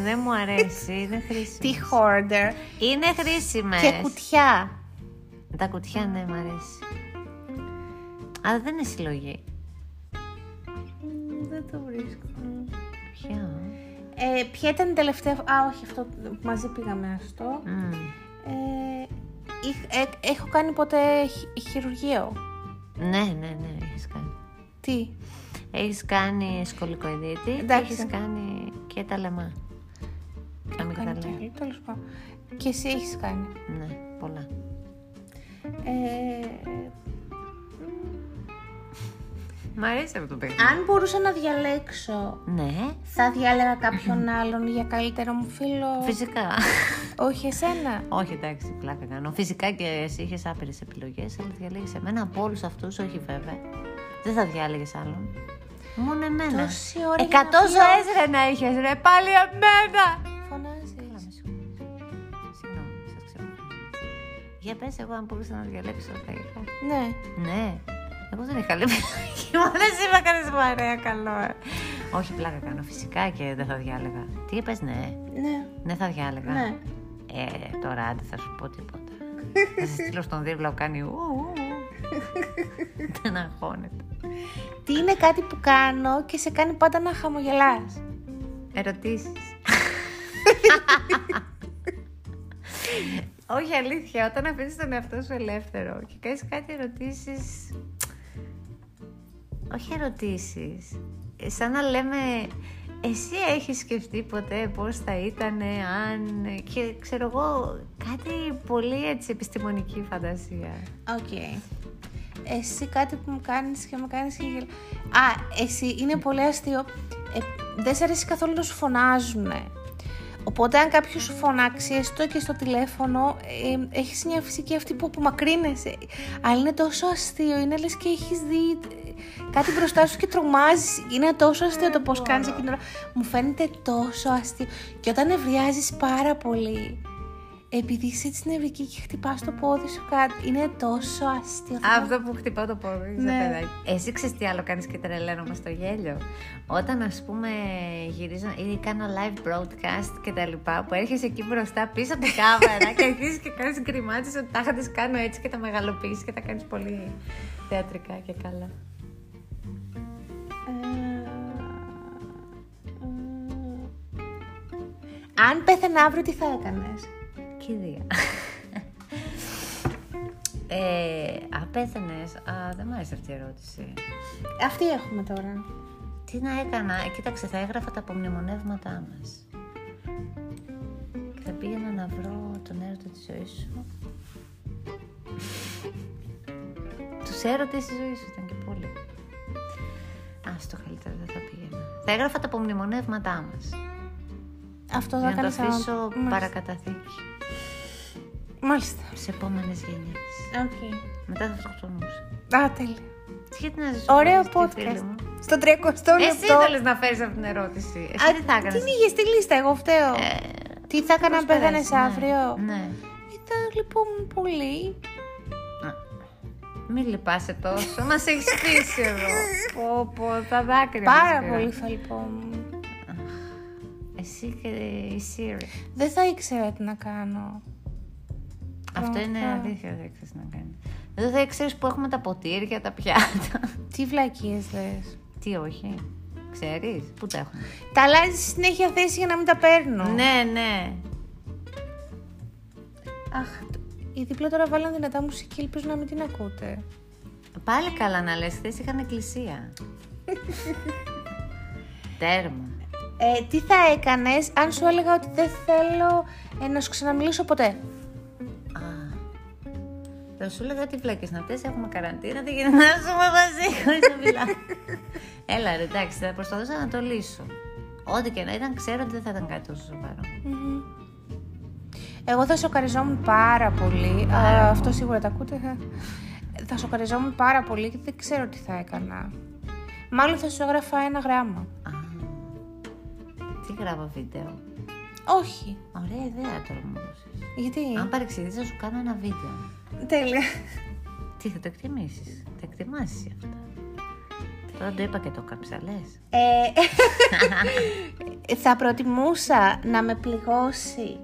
Δεν μου αρέσει, είναι χρήσιμο. Τι hoarder. Είναι χρήσιμες. Και κουτιά. Τα κουτιά, ναι, μου αρέσει. Αλλά δεν είναι συλλογή. Δεν το βρίσκω. Ποια; Ε, ποια ήταν η τελευταία... Α, όχι, αυτό μαζί πήγαμε αυτό. Μμ. Ε, είχ- ε, έχω κάνει ποτέ χει- χειρουργείο. Ναι, ναι, ναι, έχεις κάνει. Τι; Έχεις κάνει σκολικοειδίτη και Εντάξει. έχεις κάνει και τα λεμά. Έχω κάνει Αμυγδαλαία. κι άλλο, τέλος πάντων. Και εσύ έχεις κάνει. Ναι, πολλά. Ε, Μ' αρέσει αυτό το παιδί. αν μπορούσα να διαλέξω, Ναι, θα διάλεγα κάποιον άλλον για καλύτερο μου φίλο; φυσικά. Όχι εσένα; όχι, εντάξει, πλάκα κάνω. Φυσικά και εσύ είχες άπειρες επιλογές, αλλά διαλέγεις εμένα από όλους αυτούς, όχι βέβαια. Δεν θα διάλεγες άλλον. Μόνο εμένα. Τόση ώρα για Εκατό να πει ζωές ρε να είχες, ρε πάλι εμένα. Φωνάζεις. Καλά, με συγχωρείτε. Συγγνώμη, σας ξέρω. Για πες εγώ αν μπορούσα να διαλέξω θα είχα. Ναι. Ναι. Εγώ δεν είχα λεπτά. Μόνο εσύ με κάνεις παρέα, καλό. ε. Όχι, πλάκα κάνω. Φυσικά και δεν θα διάλεγα. Τι είπες, ναι. Ναι. Ναι, θα διάλεγα. Ναι. Ε, τώρα άντε θα σου πω τίποτα. θα σε στείλω στον δίπλα που κάνει ου, ου, ου. Δεν αγχώνεται. Τι είναι κάτι που κάνω και σε κάνει πάντα να χαμογελάς; Ερωτήσεις. Όχι αλήθεια, όταν αφήσεις τον εαυτό σου ελεύθερο και κάνεις κάτι ερωτήσεις... Όχι ερωτήσεις. Ε, Σαν να λέμε, εσύ έχεις σκεφτεί ποτέ πώς θα ήταν αν... Και ξέρω εγώ, κάτι πολύ έτσι επιστημονική φαντασία. Οκ. Εσύ κάτι που μου κάνεις και μου κάνεις και γελ... Α, εσύ είναι πολύ αστείο. Ε, δεν σε αρέσει καθόλου να σου φωνάζουνε. Οπότε αν κάποιος σου φωνάξει, έστω και στο τηλέφωνο, ε, έχεις μια φυσική αυτή που απομακρύνεσαι. Αλλά είναι τόσο αστείο, είναι λες και έχεις δει ε, κάτι μπροστά σου και τρομάζεις. Είναι τόσο αστείο το πώς κάνεις εκείνη την ώρα. Μου φαίνεται τόσο αστείο. Και όταν νευριάζεις πάρα πολύ, επειδή είσαι έτσι νευρική και χτυπάς το πόδι σου κάτω, είναι τόσο αστείο. Αυτό που χτυπάω το πόδι σε Ναι. παιδάκι. Εσύ ξέρεις τι άλλο κάνεις και τρελαίνομαι στο γέλιο. Όταν ας πούμε γυρίζω ή κάνω live broadcast και τα λοιπά που έρχεσαι εκεί μπροστά πίσω από την κάμερα και αρχίζεις και κάνεις γκριμάτσες ότι τα τις κάνω έτσι και τα μεγαλοποιήσεις και τα κάνεις πολύ θεατρικά και καλά. Ε, Αν πέθανε αύριο, τι θα έκανες; Κηδεία. ε, αν πέθανες, α, δεν μου άρεσε αυτή η ερώτηση. Αυτή έχουμε τώρα. Τι να έκανα, ε, κοίταξε, θα έγραφα τα απομνημονεύματά μας. Και θα πήγαινα να βρω τον έρωτα της ζωής σου. Τους έρωτες της ζωής σου ήταν και πολύ. Α, στο καλύτερο δεν θα πήγαινα. κατέγραφα τα απομνημονεύματά μας. Αυτό Για θα να το κάνεις αφήσω Μάλιστα. παρακαταθήκη Μάλιστα. σε επόμενες γενιές. Οκ. Μετά θα αυτοκτονούσα. Α, τέλεια. Γιατί να ζεις Ωραίο χωρίς τη φίλη podcast. μου; Στο 30 Εσύ λεπτό. θέλεις να φέρεις αυτή την ερώτηση. Εσύ Α, τι θα έκανες; Την είχε στη λίστα, εγώ φταίω. Ε, τι θα έκανα αν πώς πέθανε περάσεις, ναι. αύριο; Ναι. Θα λυπόμουν πολύ. Α, Μην λυπάσαι τόσο. Μας έχεις πείσει εδώ. Πω, πω, τα δάκρυα μας Πάρα πήραν. πολύ θα λυπόμουν. Εσύ και η Siri. Δεν θα ήξερα τι να κάνω. Αυτό είναι Πραγματικά. αλήθεια, δεν ξέρεις να κάνεις. Δεν θα ξέρεις που έχουμε τα ποτήρια, τα πιάτα. Τι βλακίες δες. Τι όχι. Ξέρεις, πού τα έχουμε. Τα αλλάζεις συνέχεια θέση για να μην τα παίρνω. Ναι, ναι. Αχ, οι δίπλα τώρα βάλαν δυνατά μουσική, ελπίζω να μην την ακούτε. Πάλι καλά να λες, χθες είχαν εκκλησία. Τέρμα. Ε, τι θα έκανες αν σου έλεγα ότι δεν θέλω ε, να σου ξαναμιλήσω ποτέ; Α. Θα σου έλεγα τι βλάκες να αυτές, έχουμε καραντίνα, δεν γίνεται να ζούμε μαζί χωρίς να μιλάμε. Έλα ρε, εντάξει, θα προσπαθούσα να το λύσω. Ό,τι και να ήταν, ξέρω ότι δεν θα ήταν κάτι τόσο σοβαρό. Μμμ. Εγώ θα σοκαριζόμουν πάρα πολύ. Α, αυτό σίγουρα τα ακούτε. ε. Θα σοκαριζόμουν πάρα πολύ και δεν ξέρω τι θα έκανα. Μάλλον θα σου έγραφα ένα γράμμα. Α. Τι γράφω βίντεο; Όχι. Ωραία ιδέα τώρα μου έδωσες. Γιατί; Αν παρεξηγείς θα σου κάνω ένα βίντεο. Τέλεια. Τι θα το εκτιμήσεις; Θα εκτιμάσεις αυτά. Τώρα το είπα και το καψαλές. Ε, θα προτιμούσα να με πληγώσει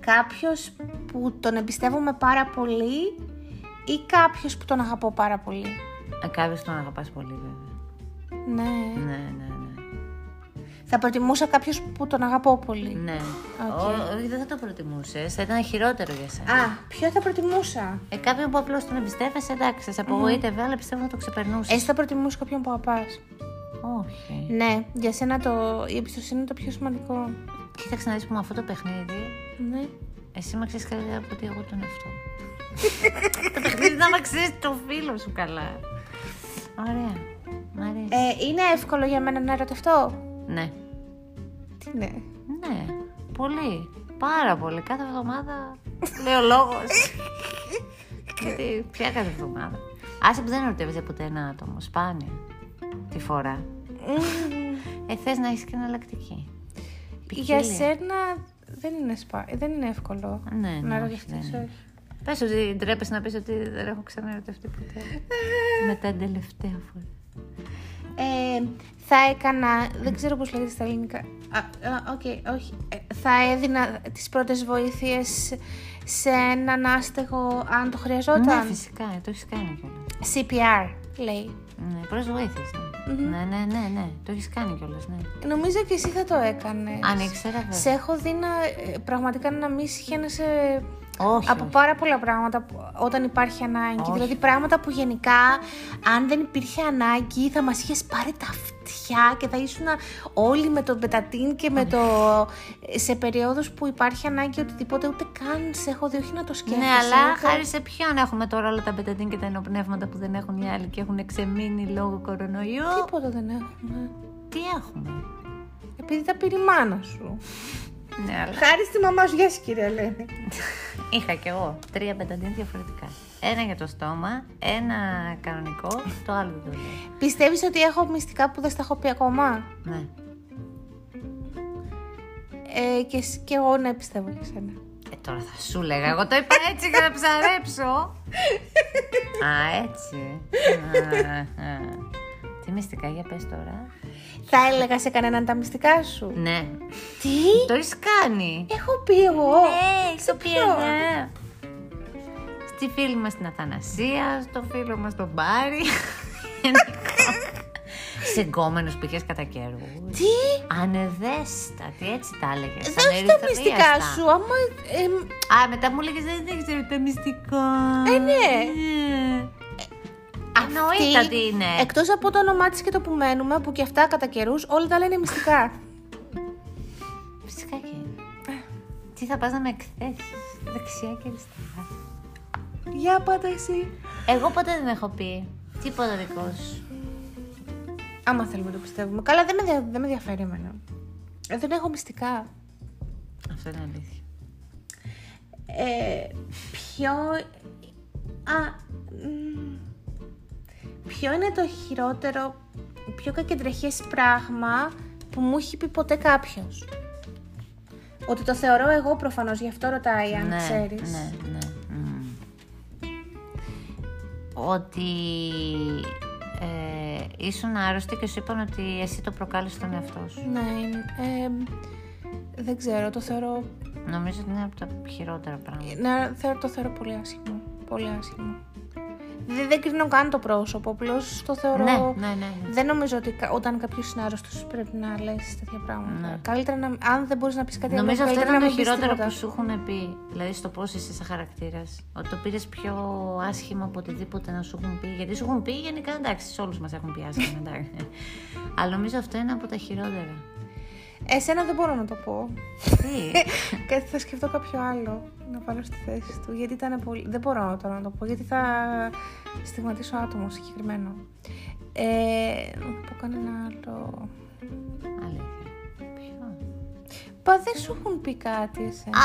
κάποιος που τον εμπιστεύομαι πάρα πολύ ή κάποιος που τον αγαπώ πάρα πολύ. Ε, Κάποιος τον αγαπάς πολύ βέβαια. Ναι. Ναι, ναι, ναι. Θα προτιμούσα κάποιος που τον αγαπώ πολύ. Ναι. Οκ. Ο- Όχι, δεν θα το προτιμούσες. Θα ήταν χειρότερο για σένα. Α, ποιο θα προτιμούσα; Ε, κάποιον που απλώς τον εμπιστεύεσαι, εντάξει, θα σε απογοήτευε, αλλά πιστεύω θα το ξεπερνούσες. Εσύ θα προτιμούσα κάποιον που αγαπάς. Όχι. Ναι, για σένα το... η εμπιστοσύνη είναι το πιο σημαντικό. Κοίταξε να δεις που με αυτό το παιχνίδι, Ναι. εσύ με ξέρεις καλύτερα από ότι εγώ τον εαυτό. μου. το παιχνίδι να με ξέρεις το φίλο σου καλά. Ωραία. Μ' αρέσει. Ε, είναι εύκολο για μένα να ερωτευτώ; Ναι. Τι ναι. Ναι. Πολύ. Πάρα πολύ. Κάθε εβδομάδα λέει ο λόγος. Γιατί πια κάθε εβδομάδα. Άσε που δεν ερωτεύεσαι ποτέ ένα άτομο. Σπάνια. Τη φορά. Ε, θες να έχεις και εναλλακτική. για Ποικιλία. σένα δεν είναι, σπα... δεν είναι εύκολο Ναι, ναι, να όχι, ερωτευτείς, δεν είναι. όχι. Πες ότι ντρέπεσαι να πεις ότι δεν έχω ξαναερωτευτεί ποτέ. Μετά την τελευταία φορά. Ε, θα έκανα, δεν ξέρω πώς λέγεται στα ελληνικά. Α, α, οκ, όχι. Ε, θα έδινα τις πρώτες βοήθειες σε έναν άστεγο αν το χρειαζόταν. Ναι, φυσικά, το έχεις κάνει κιόλας. CPR, λέει. Ναι, πρώτη βοήθεια. Ναι. ναι, ναι, ναι, ναι, το έχεις κάνει κιόλας. Ναι. Νομίζω και εσύ θα το έκανες. Αν ήξερα, βέβαια. Σε έχω δει να, ε, πραγματικά να μην συχαίνεσαι Όχι. από όχι. πάρα πολλά πράγματα που- όταν υπάρχει ανάγκη. Όχι. Δηλαδή πράγματα που γενικά αν δεν υπήρχε ανάγκη θα μας είχες πάρει τα αυτιά και θα ήσουν όλοι με το μπετατίν και με το... σε περίοδους που υπάρχει ανάγκη οτιδήποτε ούτε καν σε έχω δει, όχι να το σκέφτεσαι. Ναι, αλλά ούτε- χάρη σε ποιον έχουμε τώρα όλα τα μπεταντίν και τα ενοπνεύματα που δεν έχουν οι άλλοι και έχουν ξεμείνει λόγω κορονοϊού; Τίποτα δεν έχουμε. Τι έχουμε; Επειδή τα πήρε η μάνα σου. Ναι, αλλά Χάρη στη μαμά σου, γεια σου κυρία Ελένη. είχα κι εγώ τρία μπεταντίν διαφορετικά. Ένα για το στόμα, ένα κανονικό, το άλλο δεν το λέω. Πιστεύεις ότι έχω μυστικά που δεν στα έχω πει ακόμα; Ναι. Ε, και, σ- και εγώ ναι πιστεύω για σένα. Ε, τώρα θα σου λέγα. Εγώ το είπα έτσι για να ψαρέψω. Α, έτσι. Α, α. Τι μυστικά, για πες τώρα. Θα έλεγα σε κανέναν τα μυστικά σου. Ναι. Τι; Το έχεις κάνει. Έχω πει εγώ. Ναι, Σε στο πει ποιον; ναι. Στη φίλη μας την Αθανασία, στο φίλο μας τον Μπάρι. Σε γκόμενους που είχες κατά καιρού. Τι; Ανεδέστατη, έτσι τα έλεγες. Δώσ' τα μυστικά σου. Άμα. εμ, Α, μετά μου λέγες δεν ήξερα τα μυστικά. Ε, ναι. Εννοείται αυτή, ότι είναι. Εκτός από το όνομά της και το που μένουμε, που και αυτά κατά καιρούς, όλα τα λένε μυστικά. Φυσικά και είναι. Τι θα πας να με εκθέσεις, δεξιά και αριστερά. Για πάτα εσύ. Εγώ ποτέ δεν έχω πει τίποτα δικό σου. Άμα θέλουμε να το πιστεύουμε. Καλά, δεν με, δια- δεν με ενδιαφέρει εμένα. Ε, Δεν έχω μυστικά. Αυτό είναι αλήθεια. Ε, ποιο... Α, μ, ποιο είναι το χειρότερο, πιο κακεντρεχές πράγμα που μου έχει πει ποτέ κάποιος; Ότι το θεωρώ εγώ προφανώς, γι' αυτό ρωτάει αν ναι, ξέρεις. Ναι, ναι. μμ. Ότι ε, ήσουν άρρωστη και σου είπαν ότι εσύ το προκάλεσες τον εαυτό σου. Ναι, είναι- ε, δεν ξέρω, το θεωρώ, Νομίζω ότι είναι από τα χειρότερα πράγματα. ναι, θεωρώ, το θεωρώ πολύ άσχημο. Πολύ άσχημο. Δεν, δεν κρίνω καν το πρόσωπο, απλώς το θεωρώ... Ναι, ναι, ναι. ναι. Δεν νομίζω ότι κα- όταν κάποιος είναι άρρωστος πρέπει να λες τέτοια πράγματα. Ναι. Καλύτερα να. Αν δεν μπορείς να πεις κάτι άλλο, Νομίζω αυτό καλύτερα ήταν να το μην πεις χειρότερο τίποτα. που σου έχουν πει. Δηλαδή στο πώς είσαι σαν χαρακτήρας. Ότι το πήρες πιο άσχημα από οτιδήποτε να σου έχουν πει. Γιατί σου έχουν πει γενικά εντάξει, σε όλους μας έχουν πει άσχημα. Εντάξει. Αλλά νομίζω αυτό είναι από τα χειρότερα. Εσένα δεν μπορώ να το πω. Τι; Κάτι θα σκεφτώ κάποιο άλλο να βάλω στη θέση του. Γιατί ήταν πολύ. Δεν μπορώ τώρα να το πω, γιατί θα στιγματίσω άτομο συγκεκριμένο. Ε, να πω κανένα άλλο. Αλήθεια. Ποιο; Πα δεν σου έχουν πει κάτι εσένα. Α,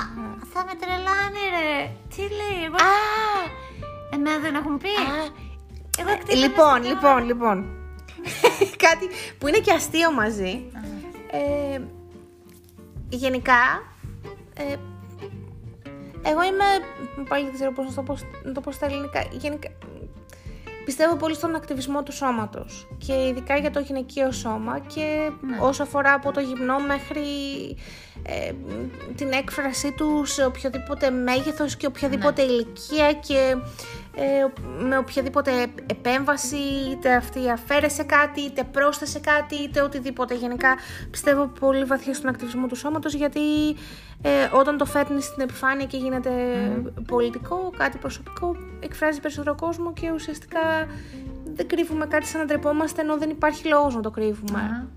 θα με τρελάνει ρε. Τι λέει, εγώ. Α, Εμένα δεν έχουν πει. α, Εγώ εκτιμώ λοιπόν, λοιπόν, λοιπόν. Κάτι που είναι και αστείο μαζί. Ε, γενικά, ε, εγώ είμαι, πάλι δεν ξέρω πώς να το πω, να το πω στα ελληνικά, γενικά, πιστεύω πολύ στον ακτιβισμό του σώματος και ειδικά για το γυναικείο σώμα και όσο αφορά από το γυμνό μέχρι ε, την έκφρασή τους σε οποιοδήποτε μέγεθος και οποιαδήποτε ηλικία και ε, με οποιαδήποτε επέμβαση, είτε αυτή αφαίρεσε κάτι, είτε πρόσθεσε κάτι, είτε οτιδήποτε. Γενικά πιστεύω πολύ βαθιά στον ακτιβισμό του σώματος γιατί ε, όταν το φέρνεις στην επιφάνεια και γίνεται πολιτικό, κάτι προσωπικό, εκφράζει περισσότερο κόσμο και ουσιαστικά δεν κρύβουμε κάτι σαν να ντρεπόμαστε ενώ δεν υπάρχει λόγος να το κρύβουμε. Α,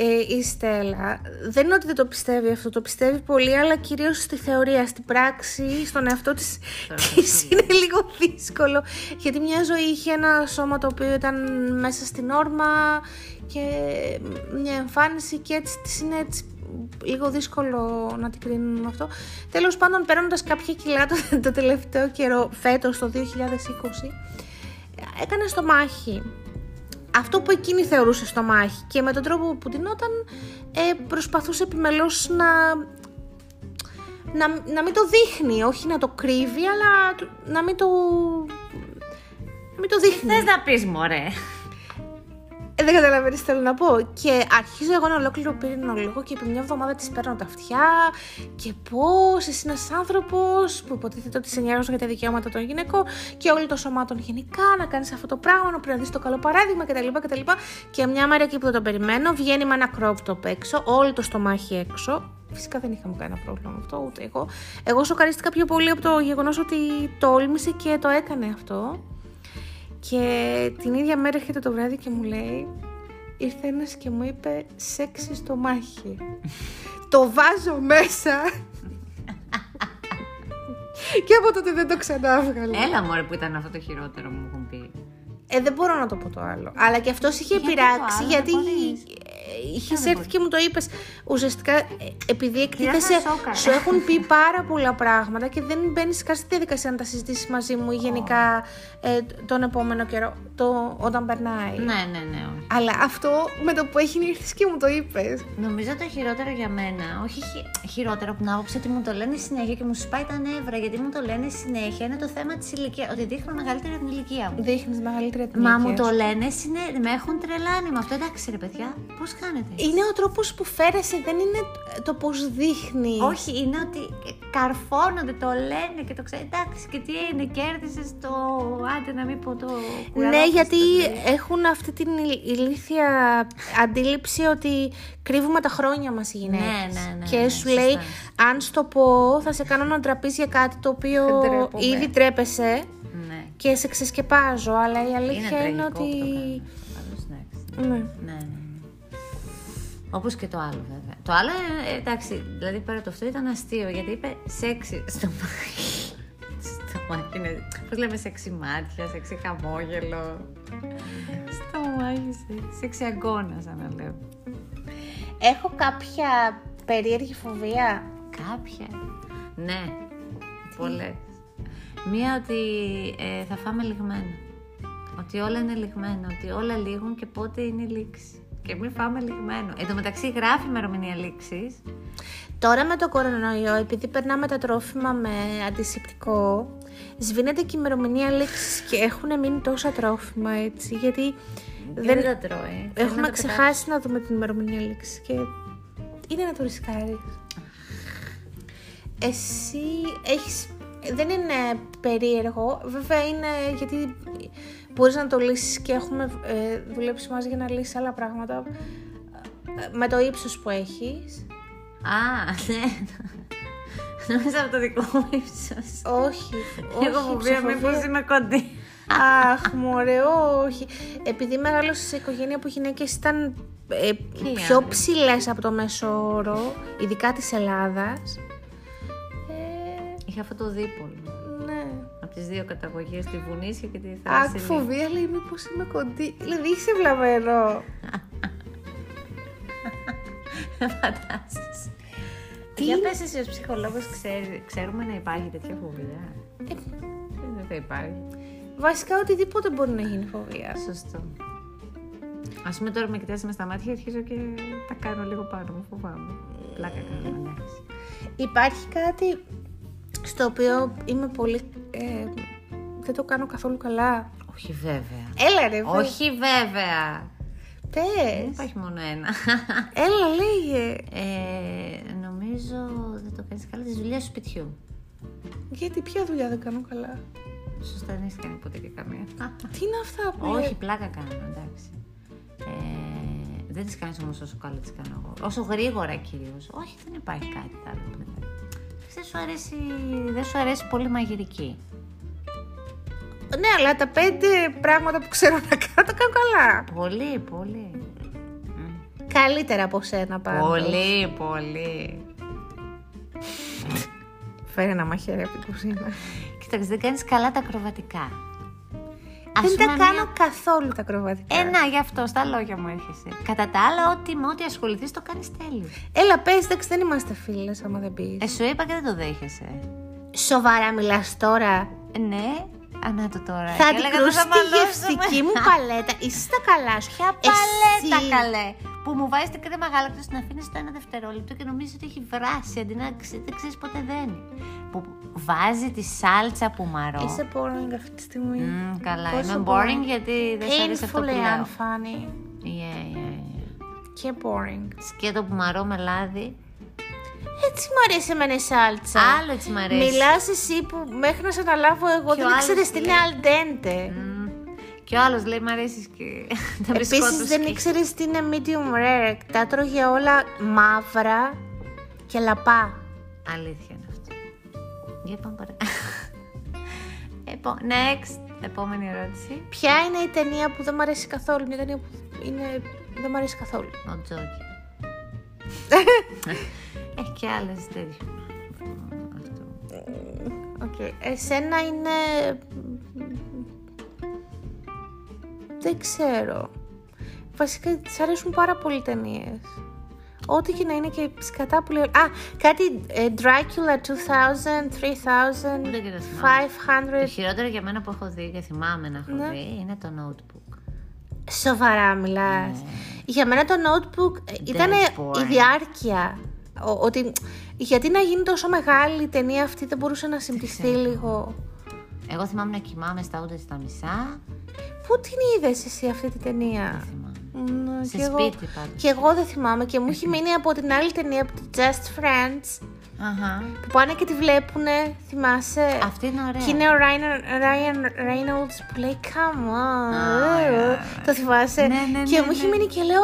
Ε, η Στέλλα δεν είναι ότι δεν το πιστεύει αυτό, το πιστεύει πολύ, αλλά κυρίως στη θεωρία, στην πράξη, στον εαυτό της, της είναι λίγο δύσκολο. Γιατί μια ζωή είχε ένα σώμα το οποίο ήταν μέσα στην όρμα και μια εμφάνιση και έτσι της είναι έτσι λίγο δύσκολο να την κρίνουν με αυτό. Τέλος πάντων, παίρνοντας κάποια κιλά το, το τελευταίο καιρό, φέτος το 2020, έκανε στο μάχη αυτό που εκείνη θεωρούσε στο μάχη και με τον τρόπο που τεινόταν ε, προσπαθούσε επιμελώς να, να, να μην το δείχνει, όχι να το κρύβει, αλλά του- να μην το, να μην το δείχνει. Θες να πεις μωρέ; Ε, δεν καταλαβαίνεις τι θέλω να πω. Και αρχίζω εγώ ένα ολόκληρο πύρινο λόγο και επί μια εβδομάδα της παίρνω τα αυτιά. Και πώς εσύ είναι ένας άνθρωπος που υποτίθεται ότι σε νοιάζουν για τα δικαιώματα των γυναικών και όλων των σωμάτων γενικά, να κάνεις αυτό το πράγμα, να πρέπει να δει το καλό παράδειγμα κτλ. κτλ. Και μια μέρα εκεί που δεν το περιμένω, βγαίνει με ένα crop top έξω, όλο το στομάχι έξω. Φυσικά δεν είχαμε κανένα πρόβλημα με αυτό, ούτε εγώ. Εγώ σοκαρίστηκα πιο πολύ από το γεγονός ότι τόλμησε και το έκανε αυτό. Και την ίδια μέρα έρχεται το βράδυ και μου λέει Ήρθε ένας και μου είπε σεξι στο μάχη Το βάζω μέσα Και από τότε δεν το ξανά έβγαλα Έλα μωρέ που ήταν αυτό το χειρότερο που μου έχουν πει. Ε, δεν μπορώ να το πω το άλλο. Αλλά και αυτός είχε Γιατί το πειράξει άλλο, γιατί δεν μπορείς. Είχε έρθει και μου το είπες. Ουσιαστικά, ε, επειδή εκτίθεσαι, ένα σόκα. σου έχουν πει πάρα πολλά πράγματα και δεν μπαίνεις καν στη διαδικασία να τα συζητήσεις μαζί μου ή γενικά ε, τον επόμενο καιρό, το, όταν περνάει. Ναι, ναι, ναι. όχι. Αλλά αυτό με το που έχει ήρθε και μου το είπες. Νομίζω το χειρότερο για μένα, όχι χει- χειρότερο από την άποψη ότι μου το λένε συνέχεια και μου σπάει τα νεύρα, γιατί μου το λένε συνέχεια, είναι το θέμα της ηλικία. Ότι δείχνω μεγαλύτερη από την ηλικία μου. Δείχνεις μεγαλύτερη από την Μα ηλικία μου το σου. λένε συνέχεια, με έχουν τρελάνει με αυτό. Εντάξει, ρε παιδιά, πώς κάνετε; Είναι ο τρόπος που φέρεσαι, δεν είναι το πώς δείχνει. Όχι, είναι ότι καρφώνονται, το λένε και το ξέρει. Εντάξει, και τι είναι, κέρδισες το. Άντε να μην πω το. Ναι, κουραδάκι γιατί στο- έχουν αυτή την ηλ- ηλίθια αντίληψη ότι κρύβουμε τα χρόνια μας οι γυναίκες. Ναι, ναι, ναι, Και ναι, σου σωστά. λέει, αν στο πω, θα σε κάνω να ντραπείς για κάτι το οποίο Ντρέπομαι. ήδη τρέπεσαι Ναι. και σε ξεσκεπάζω. Αλλά η αλήθεια είναι, τραγικό ότι... που το κάνει. Πάντως, εντάξει. Ναι. Ναι, ναι, ναι. Όπως και το άλλο, βέβαια. Το άλλο, ε, εντάξει, δηλαδή πέρα από αυτό ήταν αστείο γιατί είπε σεξι στο μάχη. στο μάχη είναι. Πώς λέμε, σεξι μάτια, σεξι χαμόγελο. Στο μου άγισε. Σεξι αγκώνα, σαν να λέω. Έχω κάποια περίεργη φοβία; Κάποια. Ναι, πολλές. Μία ότι ε, θα φάμε λιγμένο. Ότι όλα είναι λιγμένο, ότι όλα λήγουν και πότε είναι η λήξη. Και μην φάμε λιγμένο. Εν τω μεταξύ γράφει ημερομηνία λήξης. Τώρα με το κορονοϊό, επειδή περνάμε τα τρόφιμα με αντισηπτικό, σβήνεται και η ημερομηνία λήξης και έχουν μείνει τόσα τρόφιμα έτσι. Γιατί Δεν, δεν τα τρώει. Θέλει έχουμε να το ξεχάσει να δούμε την ημερομηνία λήξης και είναι να το ρισκάρεις. Εσύ έχεις... Δεν είναι περίεργο, βέβαια είναι γιατί μπορείς να το λύσεις και έχουμε ε, δουλέψει μαζί για να λύσεις άλλα πράγματα ε, με το ύψος που έχεις. Α, ναι. Νόμιζα από το δικό μου ύψος. Όχι, όχι. Εγώ φοβία μήπως είμαι κοντή. Αχ, μωρέ, όχι. Επειδή μεγάλωσα σε οικογένεια που οι γυναίκες ήταν ε, οι πιο άντρες. ψηλές από το μέσο όρο, ειδικά της Ελλάδας. Ε, Είχα αυτό το δίπολο. Ναι. Από τις δύο καταγωγές, τη Βουνίσια και τη Αχ, Θράσινη. φοβία λέει μήπως είμαι κοντή. Δηλαδή είσαι βλαβερό. Φαντάζεσαι. Τι Για είναι; πες εσύ ως ψυχολόγος, ξέρει- ξέρουμε να υπάρχει τέτοια φοβία; Ε, Δεν θα υπάρχει. βασικά οτιδήποτε μπορεί να γίνει φοβία. Σωστό. Α πούμε τώρα με κοιτάζεις με στα μάτια, αρχίζω και τα κάνω λίγο πάνω μου, φοβάμαι. Πλάκα κάνω, εντάξει. Υπάρχει κάτι στο οποίο είμαι πολύ... ε, δεν το κάνω καθόλου καλά. Όχι βέβαια. Έλα ρε, βε- Όχι βέβαια. Δεν πες. υπάρχει μόνο ένα. Έλα, λέγε. Ε, νομίζω δεν το κάνεις καλά τη δουλειά του σπιτιού. Γιατί ποια δουλειά δεν κάνω καλά; Σωστά, δεν έχεις κάνει ποτέ και καμία. Τι είναι αυτά που Όχι, πλάκα κάνω, εντάξει. Ε, δεν τις κάνεις όμως όσο καλά τις κάνω εγώ. Όσο γρήγορα κυρίως. Όχι, δεν υπάρχει κάτι άλλο. που δεν- Δεν σου αρέσει, δεν σου αρέσει πολύ μαγειρική. Ναι, αλλά τα πέντε πράγματα που ξέρω να κάνω τα κάνω καλά. Πολύ, πολύ. Μμ. Καλύτερα από σένα πάντως. Πολύ, πολύ. Φέρε ένα μαχαίρι από την κουζίνα. Κοίταξε, δεν κάνεις καλά τα ακροβατικά. Ας Δεν τα πούμε κάνω μια- καθόλου τα κροβατικά. Ε, να, γι' αυτό, στα λόγια μου έρχεσαι. Κατά τα άλλα, ό,τι με ό,τι ασχοληθείς το κάνεις τέλειος. Έλα, πες, εντάξει, δεν είμαστε φίλες άμα δεν πεις. Ε, σου είπα και δεν το δέχεσαι. Σοβαρά μιλάς τώρα. Ε, ναι, ανά το τώρα. Θα Και έλεγα, αντικρούσει θα τη μαλώσουμε. γευστική μου παλέτα. Είσαι στα καλά σου. Ποια παλέτα, Εσύ- καλέ. Που μου βάζεις την κρέμα γάλακτος την αφήνει στο ένα δευτερόλεπτο και νομίζεις ότι έχει βράσει αντί να ξε- δεν ξέρεις ποτέ δένει. Που βάζει τη σάλτσα που μαρώ. Είσαι boring αυτή τη στιγμή. Μμ, καλά, Πόσο είμαι boring γιατί δεν σου αρέσει αυτό που Painfully λέω. unfunny. Yeah, yeah, yeah. Και boring. Σκέτο που μαρώ με λάδι. Έτσι μου αρέσει εμένα η σάλτσα. Άλλο έτσι μ' αρέσει. Μιλάς εσύ που μέχρι να σε αναλάβω εγώ Και ο δεν άλλος ήξερες τι είναι λέει- al dente. Μμ. Και ο άλλος λέει: Μ' αρέσεις και τα μπισκότα Επίσης δεν σκι- ήξερες τι είναι medium rare. Τα τρώγε όλα μαύρα και λαπά. Αλήθεια είναι αυτό. Για πάμε παρα- Επο- Next. Επόμενη ερώτηση. Ποια είναι η ταινία που δεν μου αρέσει καθόλου. Μια ταινία που είναι... δεν μου αρέσει καθόλου; Ο Τζόκερ. Έχει και άλλες τέτοιο. Αυτό. Οκ. Εσένα είναι... Δεν ξέρω. Βασικά της αρέσουν πάρα πολύ ταινίες. Ό,τι και να είναι και σκατά που λέω. Α, κάτι ε, Dracula 2000, 3000, Δεν και το θυμάμαι. Το 500. χειρότερο για μένα που έχω δει και θυμάμαι να έχω Ναι. δει είναι το notebook. Σοβαρά μιλάς. Για μένα το notebook ήταν boring. η διάρκεια. Ο- ότι γιατί να γίνει τόσο μεγάλη η ταινία αυτή δεν μπορούσε να συμπτυχθεί λίγο. Εγώ θυμάμαι να κοιμάμαι στα ούτε στα μισά. Πού την είδες εσύ αυτή τη ταινία; Θυμάμαι. Mm, Σε κι εγώ- σπίτι πάντως. Και εγώ δεν θυμάμαι και μου έχει μείνει από την άλλη ταινία από το Just Friends Αχα. που πάνε και τη βλέπουνε, θυμάσαι; Αυτή είναι ωραία. Και είναι ο Ryan, Ryan Reynolds που λέει Come on. Α, ε, ναι, Το θυμάσαι; Ναι, ναι, και ναι, μου έχει ναι. μείνει και λέω,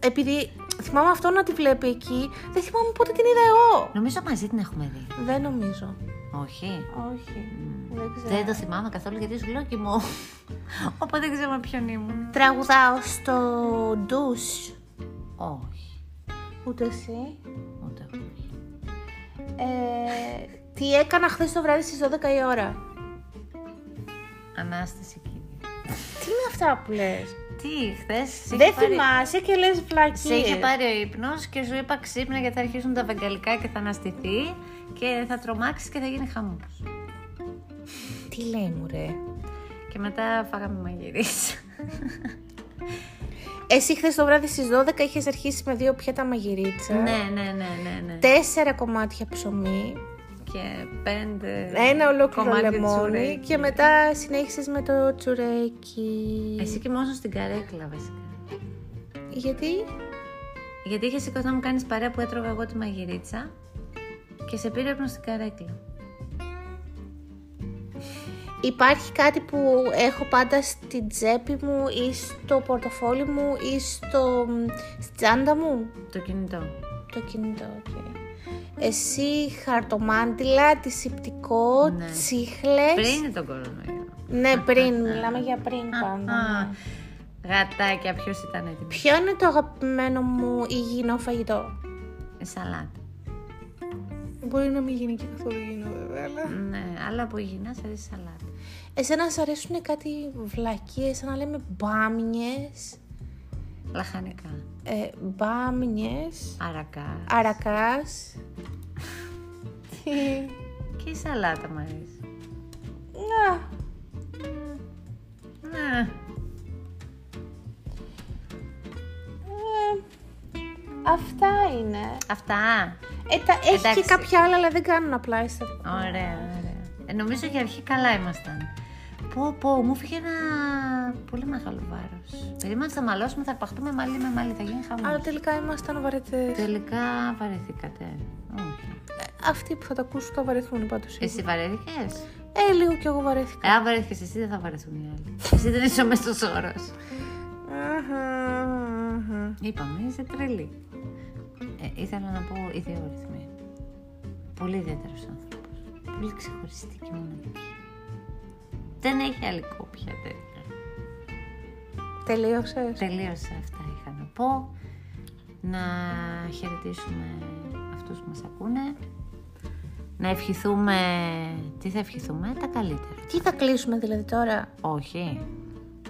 ε, επειδή θυμάμαι αυτό να τη βλέπει εκεί, δεν θυμάμαι πότε την είδα εγώ. Νομίζω μαζί την έχουμε δει. Δεν νομίζω. Όχι. Όχι. Δεν ξέρω. Δεν το θυμάμαι καθόλου γιατί σου λέω κοιμό. Οπότε δεν ξέρω με ποιον ήμουν. Τραγουδάω στο ντους. Όχι. Ούτε εσύ. Ούτε εγώ. Ε, τι έκανα χθες το βράδυ στις 12 η ώρα; Ανάσταση κύριε. Τι είναι αυτά που λες; Τι, χθες. Δεν θυμάσαι και λες βλακίες. Σε είχε πάρει ο ύπνος και σου είπα ξύπνα γιατί θα αρχίσουν τα βεγγαλικά και θα αναστηθεί και θα τρομάξεις και θα γίνει χαμός. Τι λέει μου ρε. Και μετά φάγαμε μαγειρίτσα. Εσύ χθες το βράδυ στις 12 είχες αρχίσει με δύο πιάτα μαγειρίτσα. ναι, ναι, ναι, ναι, ναι. Τέσσερα κομμάτια ψωμί. Και πέντε. Ένα ολόκληρο κομμάτια λεμόνι τσουρέκι. και μετά συνέχισες με το τσουρέκι. Εσύ κοιμόσουν στην καρέκλα βασικά. Γιατί; Γιατί είχε σηκωθεί να μου κάνεις παρέα που έτρωγα εγώ τη μαγειρίτσα και σε πήρε ύπνο στην καρέκλα. Υπάρχει κάτι που έχω πάντα στην τσέπη μου ή στο πορτοφόλι μου ή στο, στη τσάντα μου; Το κινητό. Το κινητό, οκ. Εσύ χαρτομάντιλα, αντισηπτικό, Ναι. τσίχλες. Πριν τον κορονοϊό. Ναι, πριν. Μιλάμε για πριν πάντα. Α, ναι. Γατάκια, ποιος ήταν έτοιμος; Ποιο είναι το αγαπημένο μου υγιεινό φαγητό; Σαλάτα. Μπορεί να μην γίνει και καθόλου υγιεινό βέβαια, αλλά... Ναι, αλλά από υγιεινά σε αρέσει σαλάτα. Εσένα σ' αρέσουν κάτι βλακίες, σαν να λέμε μπάμιες, Λαχανικά. ε, μπάμιες, Αρακάς. αρακάς. Τι... Και η σαλάτα μου αρέσει. Να, Ναι. ε, αυτά είναι. Αυτά. Ε, τα, έχει Εντάξει. και κάποια άλλα, αλλά δεν κάνουν απλά αισθητικό. Ωραία, ωραία. Ε, νομίζω για αρχή καλά ήμασταν. Πω, πω, μου φύγε ένα πολύ μεγάλο βάρος. Περίμενα ότι θα μαλώσουμε, θα αρπαχτούμε μάλι με μάλι, θα γίνει χαμός. Αλλά τελικά ήμασταν βαρετές. Τελικά βαρεθήκατε. Όχι. Ε, Αυτοί που θα τα ακούσουν θα βαρεθούν πάντως. Εσύ βαρέθηκες; Ε, λίγο κι εγώ βαρέθηκα. Ε, αν βαρέθηκες εσύ, δεν θα βαρεθούν οι άλλοι. Εσύ δεν είσαι ο μέσος όρος. Αχα, αχα. Είπαμε, είσαι τρελή. Ε, ήθελα να πω ιδιόρυθμη. Πολύ ιδιαίτερος άνθρωπος. Πολύ ξεχωριστή και μοναδική. Δεν έχει άλλη κόπια τέτοια. Τελείωσες; Τελείωσα αυτά είχα να πω. Να χαιρετήσουμε αυτούς που μας ακούνε. Να ευχηθούμε... Τι θα ευχηθούμε, τα καλύτερα. Τι θα κλείσουμε δηλαδή τώρα; Όχι.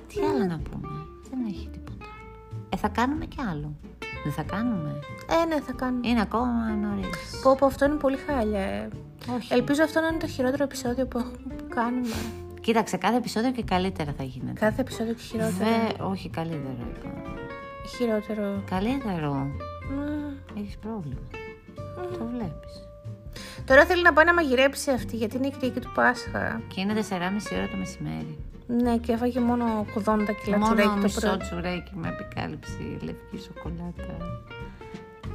Τι άλλο να πούμε; Δεν έχει τίποτα άλλο. Ε, θα κάνουμε κι άλλο. Δεν θα κάνουμε; Ε, ναι, θα κάνουμε. Είναι ακόμα νωρίς. Πω, πω, αυτό είναι πολύ χάλια. ε. Όχι. Ελπίζω αυτό να είναι το χειρότερο επεισόδιο που έχουμε που κάνουμε. Κοίταξε, κάθε επεισόδιο και καλύτερα θα γίνεται. Κάθε επεισόδιο και χειρότερο. Δε, όχι, καλύτερο είπα. Χειρότερο. Καλύτερο. Μμ. Έχεις πρόβλημα. Το βλέπεις. Τώρα θέλει να πάει να μαγειρέψει αυτή γιατί είναι η Κυριακή του Πάσχα. Και είναι 4,5 ώρα το μεσημέρι. Ναι, και έφαγε μόνο 80 κιλά Μόνο τσουρέκι το μισό πρωί. τσουρέκι με επικάλυψη λευκή σοκολάτα.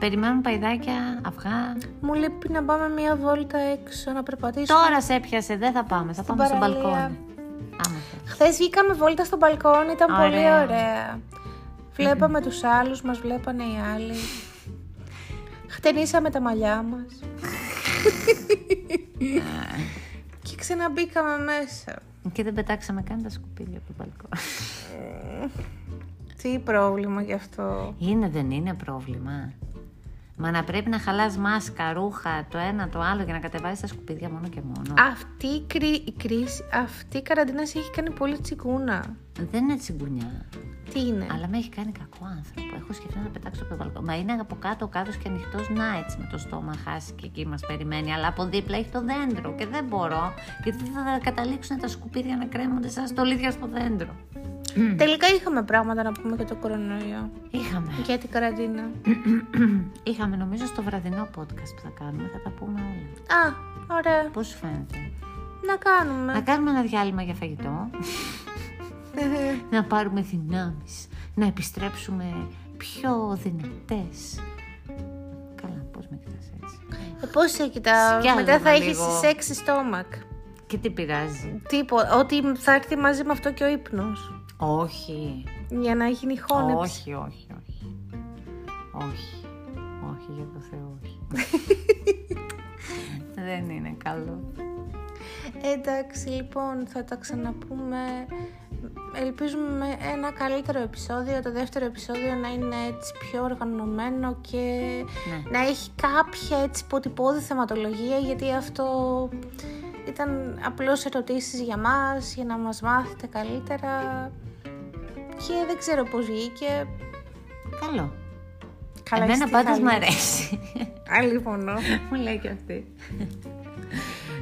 Περιμένουν παϊδάκια, αυγά. Μου λείπει να πάμε μία βόλτα έξω να περπατήσουμε. Τώρα σε έπιασε, δεν θα πάμε. Θα πάμε στο παραλία. μπαλκόνι. Άμα θες. Χθες βγήκαμε βόλτα στο μπαλκόνι, ήταν πολύ Ωραία. ωραία. Βλέπαμε τους άλλους, μας βλέπανε οι άλλοι. Χτενίσαμε τα μαλλιά μας. και ξαναμπήκαμε μέσα. Και δεν πετάξαμε καν τα σκουπίδια από το μπαλκόνι. Τι πρόβλημα γι' αυτό. Είναι, δεν είναι πρόβλημα. Μα να πρέπει να χαλάς μάσκα, ρούχα, το ένα, το άλλο για να κατεβάζεις τα σκουπίδια μόνο και μόνο. Αυτή η, κρί- η κρίση, αυτή η καραντίνα σε έχει κάνει πολύ τσιγκούνα. Δεν είναι τσιγκουνιά. Τι είναι; Αλλά με έχει κάνει κακό άνθρωπο. Έχω σκεφτεί να πετάξω από το μπαλκόνι. Μα είναι από κάτω ο κάδος και ανοιχτός, να έτσι με το στόμα χάσει και εκεί μας περιμένει. Αλλά από δίπλα έχει το δέντρο και δεν μπορώ. Γιατί θα καταλήξουν τα σκουπίδια να κρέμονται σαν στολίδια στο δέντρο. Τελικά είχαμε πράγματα να πούμε για το κορονοϊό. Είχαμε. Για την καραντίνα. Είχαμε νομίζω στο βραδινό podcast που θα κάνουμε. Θα τα πούμε όλα. Α, ωραία. Πώς σου φαίνεται. Να κάνουμε. Να κάνουμε ένα διάλειμμα για φαγητό. Να πάρουμε δυνάμεις. Να επιστρέψουμε πιο δυνατές. Καλά, πώς με κοιτάς έτσι. Ε, πώς σε κοιτάω, Σκιάζομαι μετά θα έχεις λίγο. σεξι στόμακ. Και τι πειράζει. Τίποτα, ότι θα έρθει μαζί με αυτό και ο ύπνος. Όχι. Για να γίνει χώνεψη. Όχι, όχι, όχι. Όχι. Όχι, για το Θεό, όχι. Δεν είναι καλό. Εντάξει, λοιπόν, θα τα ξαναπούμε. Ελπίζουμε με ένα καλύτερο επεισόδιο, το δεύτερο επεισόδιο να είναι έτσι πιο οργανωμένο και Ναι. να έχει κάποια έτσι ποτυπώδη θεματολογία γιατί αυτό ήταν απλώς ερωτήσεις για μας, για να μας μάθετε καλύτερα και δεν ξέρω πώς βγήκε. Καλό. Καλά, Εμένα είστε πάντως καλοί. μ' αρέσει. Αλίμονο. Μου λέει και αυτή.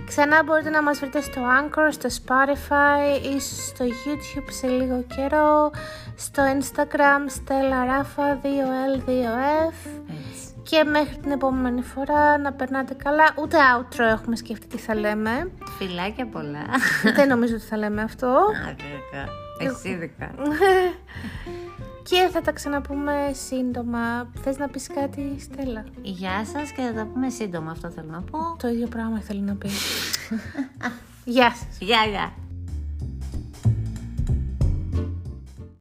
Ξανά μπορείτε να μας βρείτε στο Anchor, στο Spotify ή στο YouTube σε λίγο καιρό, στο Instagram Stella Rafa 2L2F Έτσι. και μέχρι την επόμενη φορά να περνάτε καλά. Ούτε outro έχουμε σκεφτεί τι θα λέμε. Φιλάκια πολλά. Δεν νομίζω ότι θα λέμε αυτό. Άδικα. Εσύ ειδικά. Και θα τα ξαναπούμε σύντομα. Θες να πεις κάτι, Στέλλα; Γεια σας και θα τα πούμε σύντομα, αυτό θέλω να πω. Το ίδιο πράγμα ήθελα να πει. Γεια σας. Γεια, γεια.